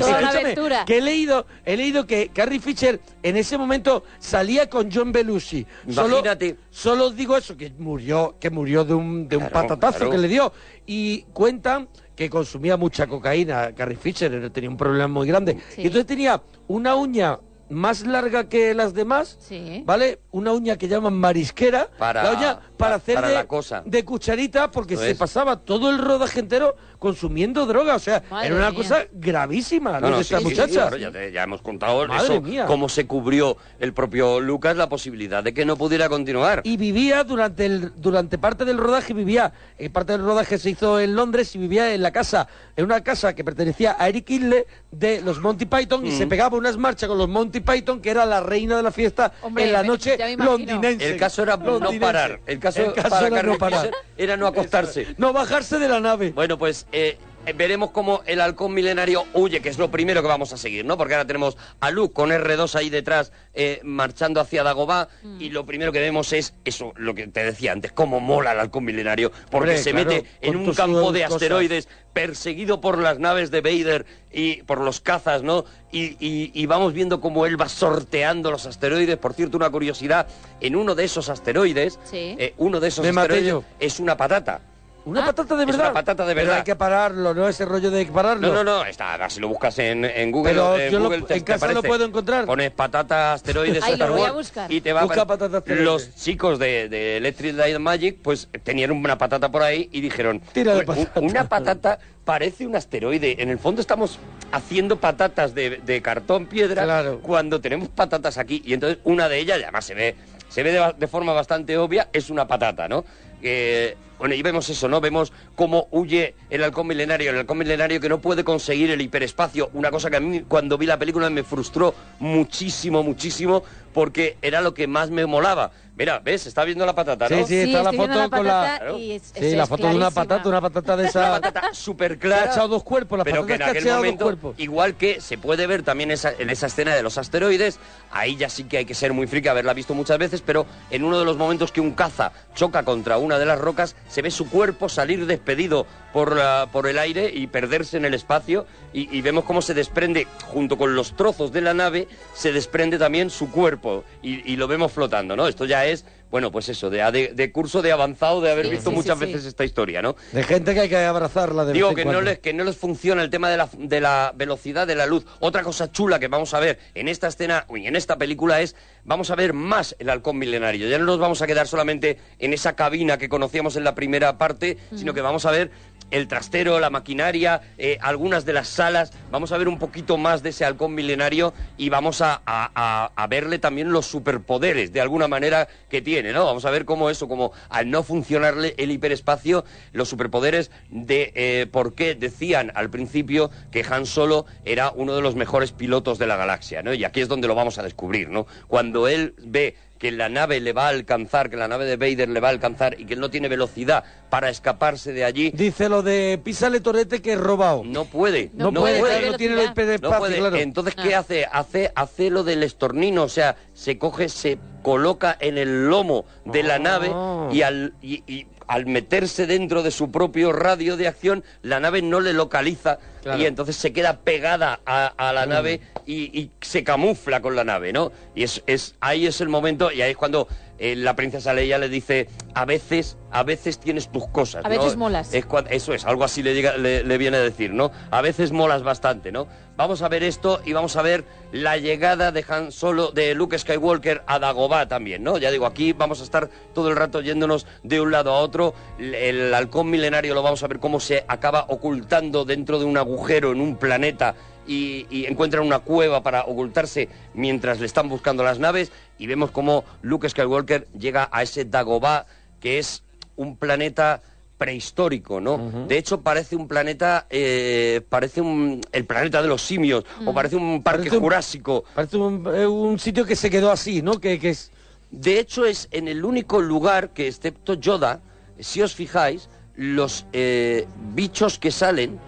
Toda una Escúchame, aventura. Que he leído, he leído que Carrie Fisher en ese momento salía con John Belushi. Solo, Imagínate. solo os digo eso, que murió, que murió de un, de un Claro, patatazo claro. que le dio. Y cuentan que consumía mucha cocaína, Carrie Fisher, tenía un problema muy grande. Sí. Y entonces tenía una uña más larga que las demás, Sí. ¿vale? Una uña que llaman marisquera, Para- la uña para pa- hacer para de, la cosa. de cucharita porque se pasaba todo el rodaje entero consumiendo droga, o sea, Madre era una mía. cosa gravísima No, lo no, de sí, esta sí, sí, muchacha. claro, ya, te- ya hemos contado Madre eso, mía. cómo se cubrió el propio Lucas la posibilidad de que no pudiera continuar. Y vivía durante el durante parte del rodaje vivía, eh, parte del rodaje se hizo en Londres y vivía en la casa, en una casa que pertenecía a Eric Idle de los Monty Python y Mm. se pegaba unas marchas con los Monty Python que era la reina de la fiesta Hombre, en la noche londinense. El caso era no parar. El caso, para era no parar. Era no acostarse. No bajarse de la nave. Bueno, pues eh, veremos cómo el halcón milenario huye, que es lo primero que vamos a seguir, ¿no? Porque ahora tenemos a Luke con R2 ahí detrás eh, marchando hacia Dagobah y lo primero que vemos es eso, lo que te decía antes, cómo mola el halcón milenario, porque Hombre, se claro, mete en un campo de cosas. asteroides perseguido por las naves de Vader y por los cazas, ¿no? Y, y- y vamos viendo cómo él va sorteando los asteroides. Por cierto, una curiosidad, en uno de esos asteroides, Sí. eh, uno de esos asteroides es una patata. Una Ah, patata de es verdad. una patata de Pero verdad. hay que pararlo, ¿no? Ese rollo de pararlo. No, no, no, está, ahora si lo buscas en, en Google, Pero en yo lo- Google te- en te casa lo puedo encontrar. Pones patata asteroides Ay, lo voy a buscar. y te va a Busca apare- patata asteroides. Los chicos de, de Electric Light Magic pues tenían una patata por ahí y dijeron, Tira de "U- patata". una patata parece un asteroide. En el fondo estamos haciendo patatas de, de cartón piedra Claro. cuando tenemos patatas aquí y entonces una de ellas, además se ve se ve de, forma bastante obvia, es una patata, ¿no? Eh, bueno, y vemos eso, ¿no? Vemos cómo huye el halcón milenario, el halcón milenario que no puede conseguir el hiperespacio, una cosa que a mí cuando vi la película me frustró muchísimo, muchísimo, porque era lo que más me molaba. Mira, ¿ves? Está viendo la patata, ¿no? Sí, sí, está la foto con la... Claro. es- Sí, es- la foto de una patata, una patata de Una esa... patata súper Que ha clara. echado dos cuerpos, la pero patata que en aquel momento, igual que se puede ver también esa- en esa escena de los asteroides, ahí ya sí que hay que ser muy friki, haberla visto muchas veces, pero en uno de los momentos que un caza choca contra una de las rocas, se ve su cuerpo salir despedido por, la- por el aire y perderse en el espacio, y, y vemos cómo se desprende, junto con los trozos de la nave, se desprende también su cuerpo, y, y lo vemos flotando, ¿no? Esto ya es Bueno, pues eso, de, de- de curso de avanzado de haber Sí, visto sí, muchas sí, sí. veces esta historia, ¿no? De gente que hay que abrazarla de Digo vez en que no, cuando. les, que no les funciona el tema de la, de la velocidad de la luz. Otra cosa chula que vamos a ver en esta escena, uy, en esta película es, vamos a ver más el halcón milenario. Ya no nos vamos a quedar solamente en esa cabina que conocíamos en la primera parte, sino que vamos a ver el trastero, la maquinaria, eh, algunas de las salas. Vamos a ver un poquito más de ese halcón milenario y vamos a, a- verle también los superpoderes, de alguna manera, que tiene, ¿no? Vamos a ver cómo eso, como al no funcionarle el hiperespacio, los superpoderes de eh, por qué decían al principio que Han Solo era uno de los mejores pilotos de la galaxia, ¿no? Y aquí es donde lo vamos a descubrir, ¿no? Cuando él ve que la nave le va a alcanzar, que la nave de Vader le va a alcanzar y que él no tiene velocidad para escaparse de allí, Dice lo de písale torete que es robado. no puede. No No, puede, puede, no tiene el hiperespacio, No puede. claro. Entonces, ¿qué Ah. hace? hace? Hace lo del estornino, o sea, se coge, se coloca en el lomo de la nave Ah. y al, y- y al meterse dentro de su propio radio de acción, la nave no le localiza Claro. y entonces se queda pegada a, a la nave y, y se camufla con la nave, ¿no? Y es, es ahí es el momento y ahí es cuando eh, la princesa Leia le dice a veces a veces tienes tus cosas A ¿no? veces molas. Es eso es, algo así le, llega- le, le viene a decir, ¿no? A veces molas bastante, ¿no? Vamos a ver esto y vamos a ver la llegada de Han Solo, de Luke Skywalker a Dagobah también, ¿no? Ya digo, aquí vamos a estar todo el rato yéndonos de un lado a otro. El, el halcón milenario lo vamos a ver cómo se acaba ocultando dentro de un agujero en un planeta y, y encuentran una cueva para ocultarse mientras le están buscando las naves y vemos cómo Luke Skywalker llega a ese Dagobah que es un planeta prehistórico, ¿no? De hecho, parece un planeta, eh, parece un, el planeta de los simios, o parece un parque Parece un- jurásico. Parece un, eh, un sitio que se quedó así, ¿no? Que, que es... De hecho, es en el único lugar que, excepto Yoda, si os fijáis, los eh, bichos que salen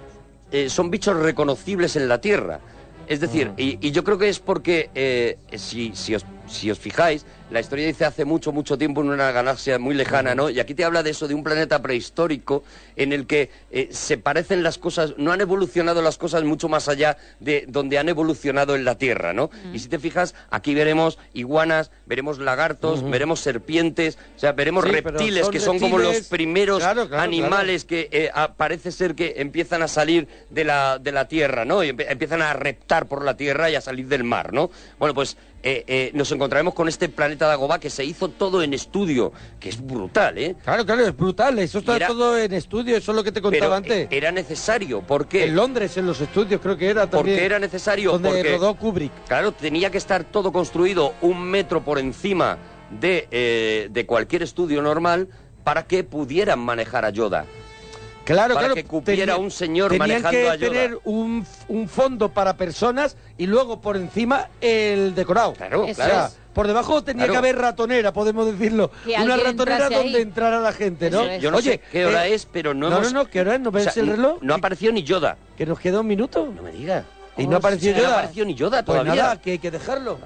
eh, son bichos reconocibles en la Tierra. Es decir, y, y yo creo que es porque, eh, si, si, os, si os fijáis, la historia dice hace mucho, mucho tiempo en una galaxia muy lejana, ¿no? Y aquí te habla de eso, de un planeta prehistórico en el que eh, se parecen las cosas, no han evolucionado las cosas mucho más allá de donde han evolucionado en la Tierra, ¿no? Y si te fijas, aquí veremos iguanas, veremos lagartos, veremos serpientes, o sea, veremos Sí, reptiles son que son como los primeros Claro, claro, animales que eh, a- parece ser que empiezan a salir de la, de la tierra, ¿no? Y empiezan a reptar por la tierra y a salir del mar, ¿no? Bueno, pues eh, eh, nos encontraremos con este planeta Dagobah que se hizo todo en estudio, que es brutal, ¿eh? Claro, claro, es brutal. Eso está era- todo en estudio, eso es lo que te contaba Pero eh, antes. era necesario, ¿por qué? En Londres, en los estudios, creo que era ¿Por también. qué era necesario? Donde Porque- rodó Kubrick. Claro, tenía que estar todo construido un metro por encima de, eh, de cualquier estudio normal para que pudieran manejar a Yoda. Claro, para claro. que cupiera un señor tenían manejando que a Yoda. tener un, un fondo para personas y luego por encima el decorado. Claro, Eso O sea, es. por debajo tenía Claro. que haber ratonera, podemos decirlo. Una ratonera donde ahí. entrara la gente, ¿no? Es. Yo no Oye, sé qué hora eh, es, pero no no, hemos... no, no, ¿qué hora es? ¿No O ves sea, el reloj? No ha aparecido ni Yoda. Que nos queda un minuto. No me digas. Y no apareció No ha Yoda. aparecido ni Yoda Pues todavía. nada, que hay que dejarlo.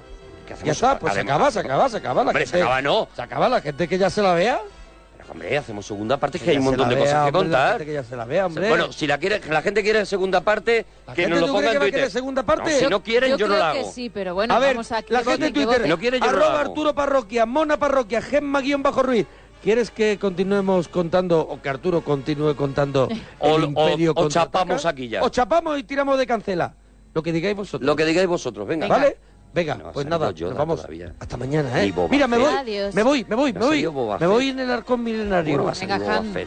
¿Qué hacemos? Ya está, pues se acaba, se acaba, se acaba. La Hombre, se gente, acaba no. Se acaba la gente que ya se la vea. Hombre, hacemos segunda parte, que Que hay ya un se montón la de vea, cosas que hombre, contar. que ya se la vea, hombre. Bueno, si la, quiere, la gente quiere segunda parte, ¿La que gente nos lo ponga en Twitter. segunda parte? No, si Yo- no quieren, yo, yo no creo la que hago. sí, pero bueno, a ver, vamos a que la gente en Twitter. No quiere, yo no lo arroba hago. Arturo Parroquia, Mona Parroquia, Gemma guion bajo Ruiz. ¿Quieres que continuemos contando o que Arturo continúe contando O- el o- imperio o contraataca? chapamos aquí ya. O chapamos y tiramos de cancela. Lo que digáis vosotros. Lo que digáis vosotros, venga. ¿Vale? Venga, No pues nada, nos vamos. todavía. Hasta mañana, ¿eh? Mira, me voy. Adiós. Me voy, me voy, me voy. Me voy en el arcón milenario. Bueno, Venga.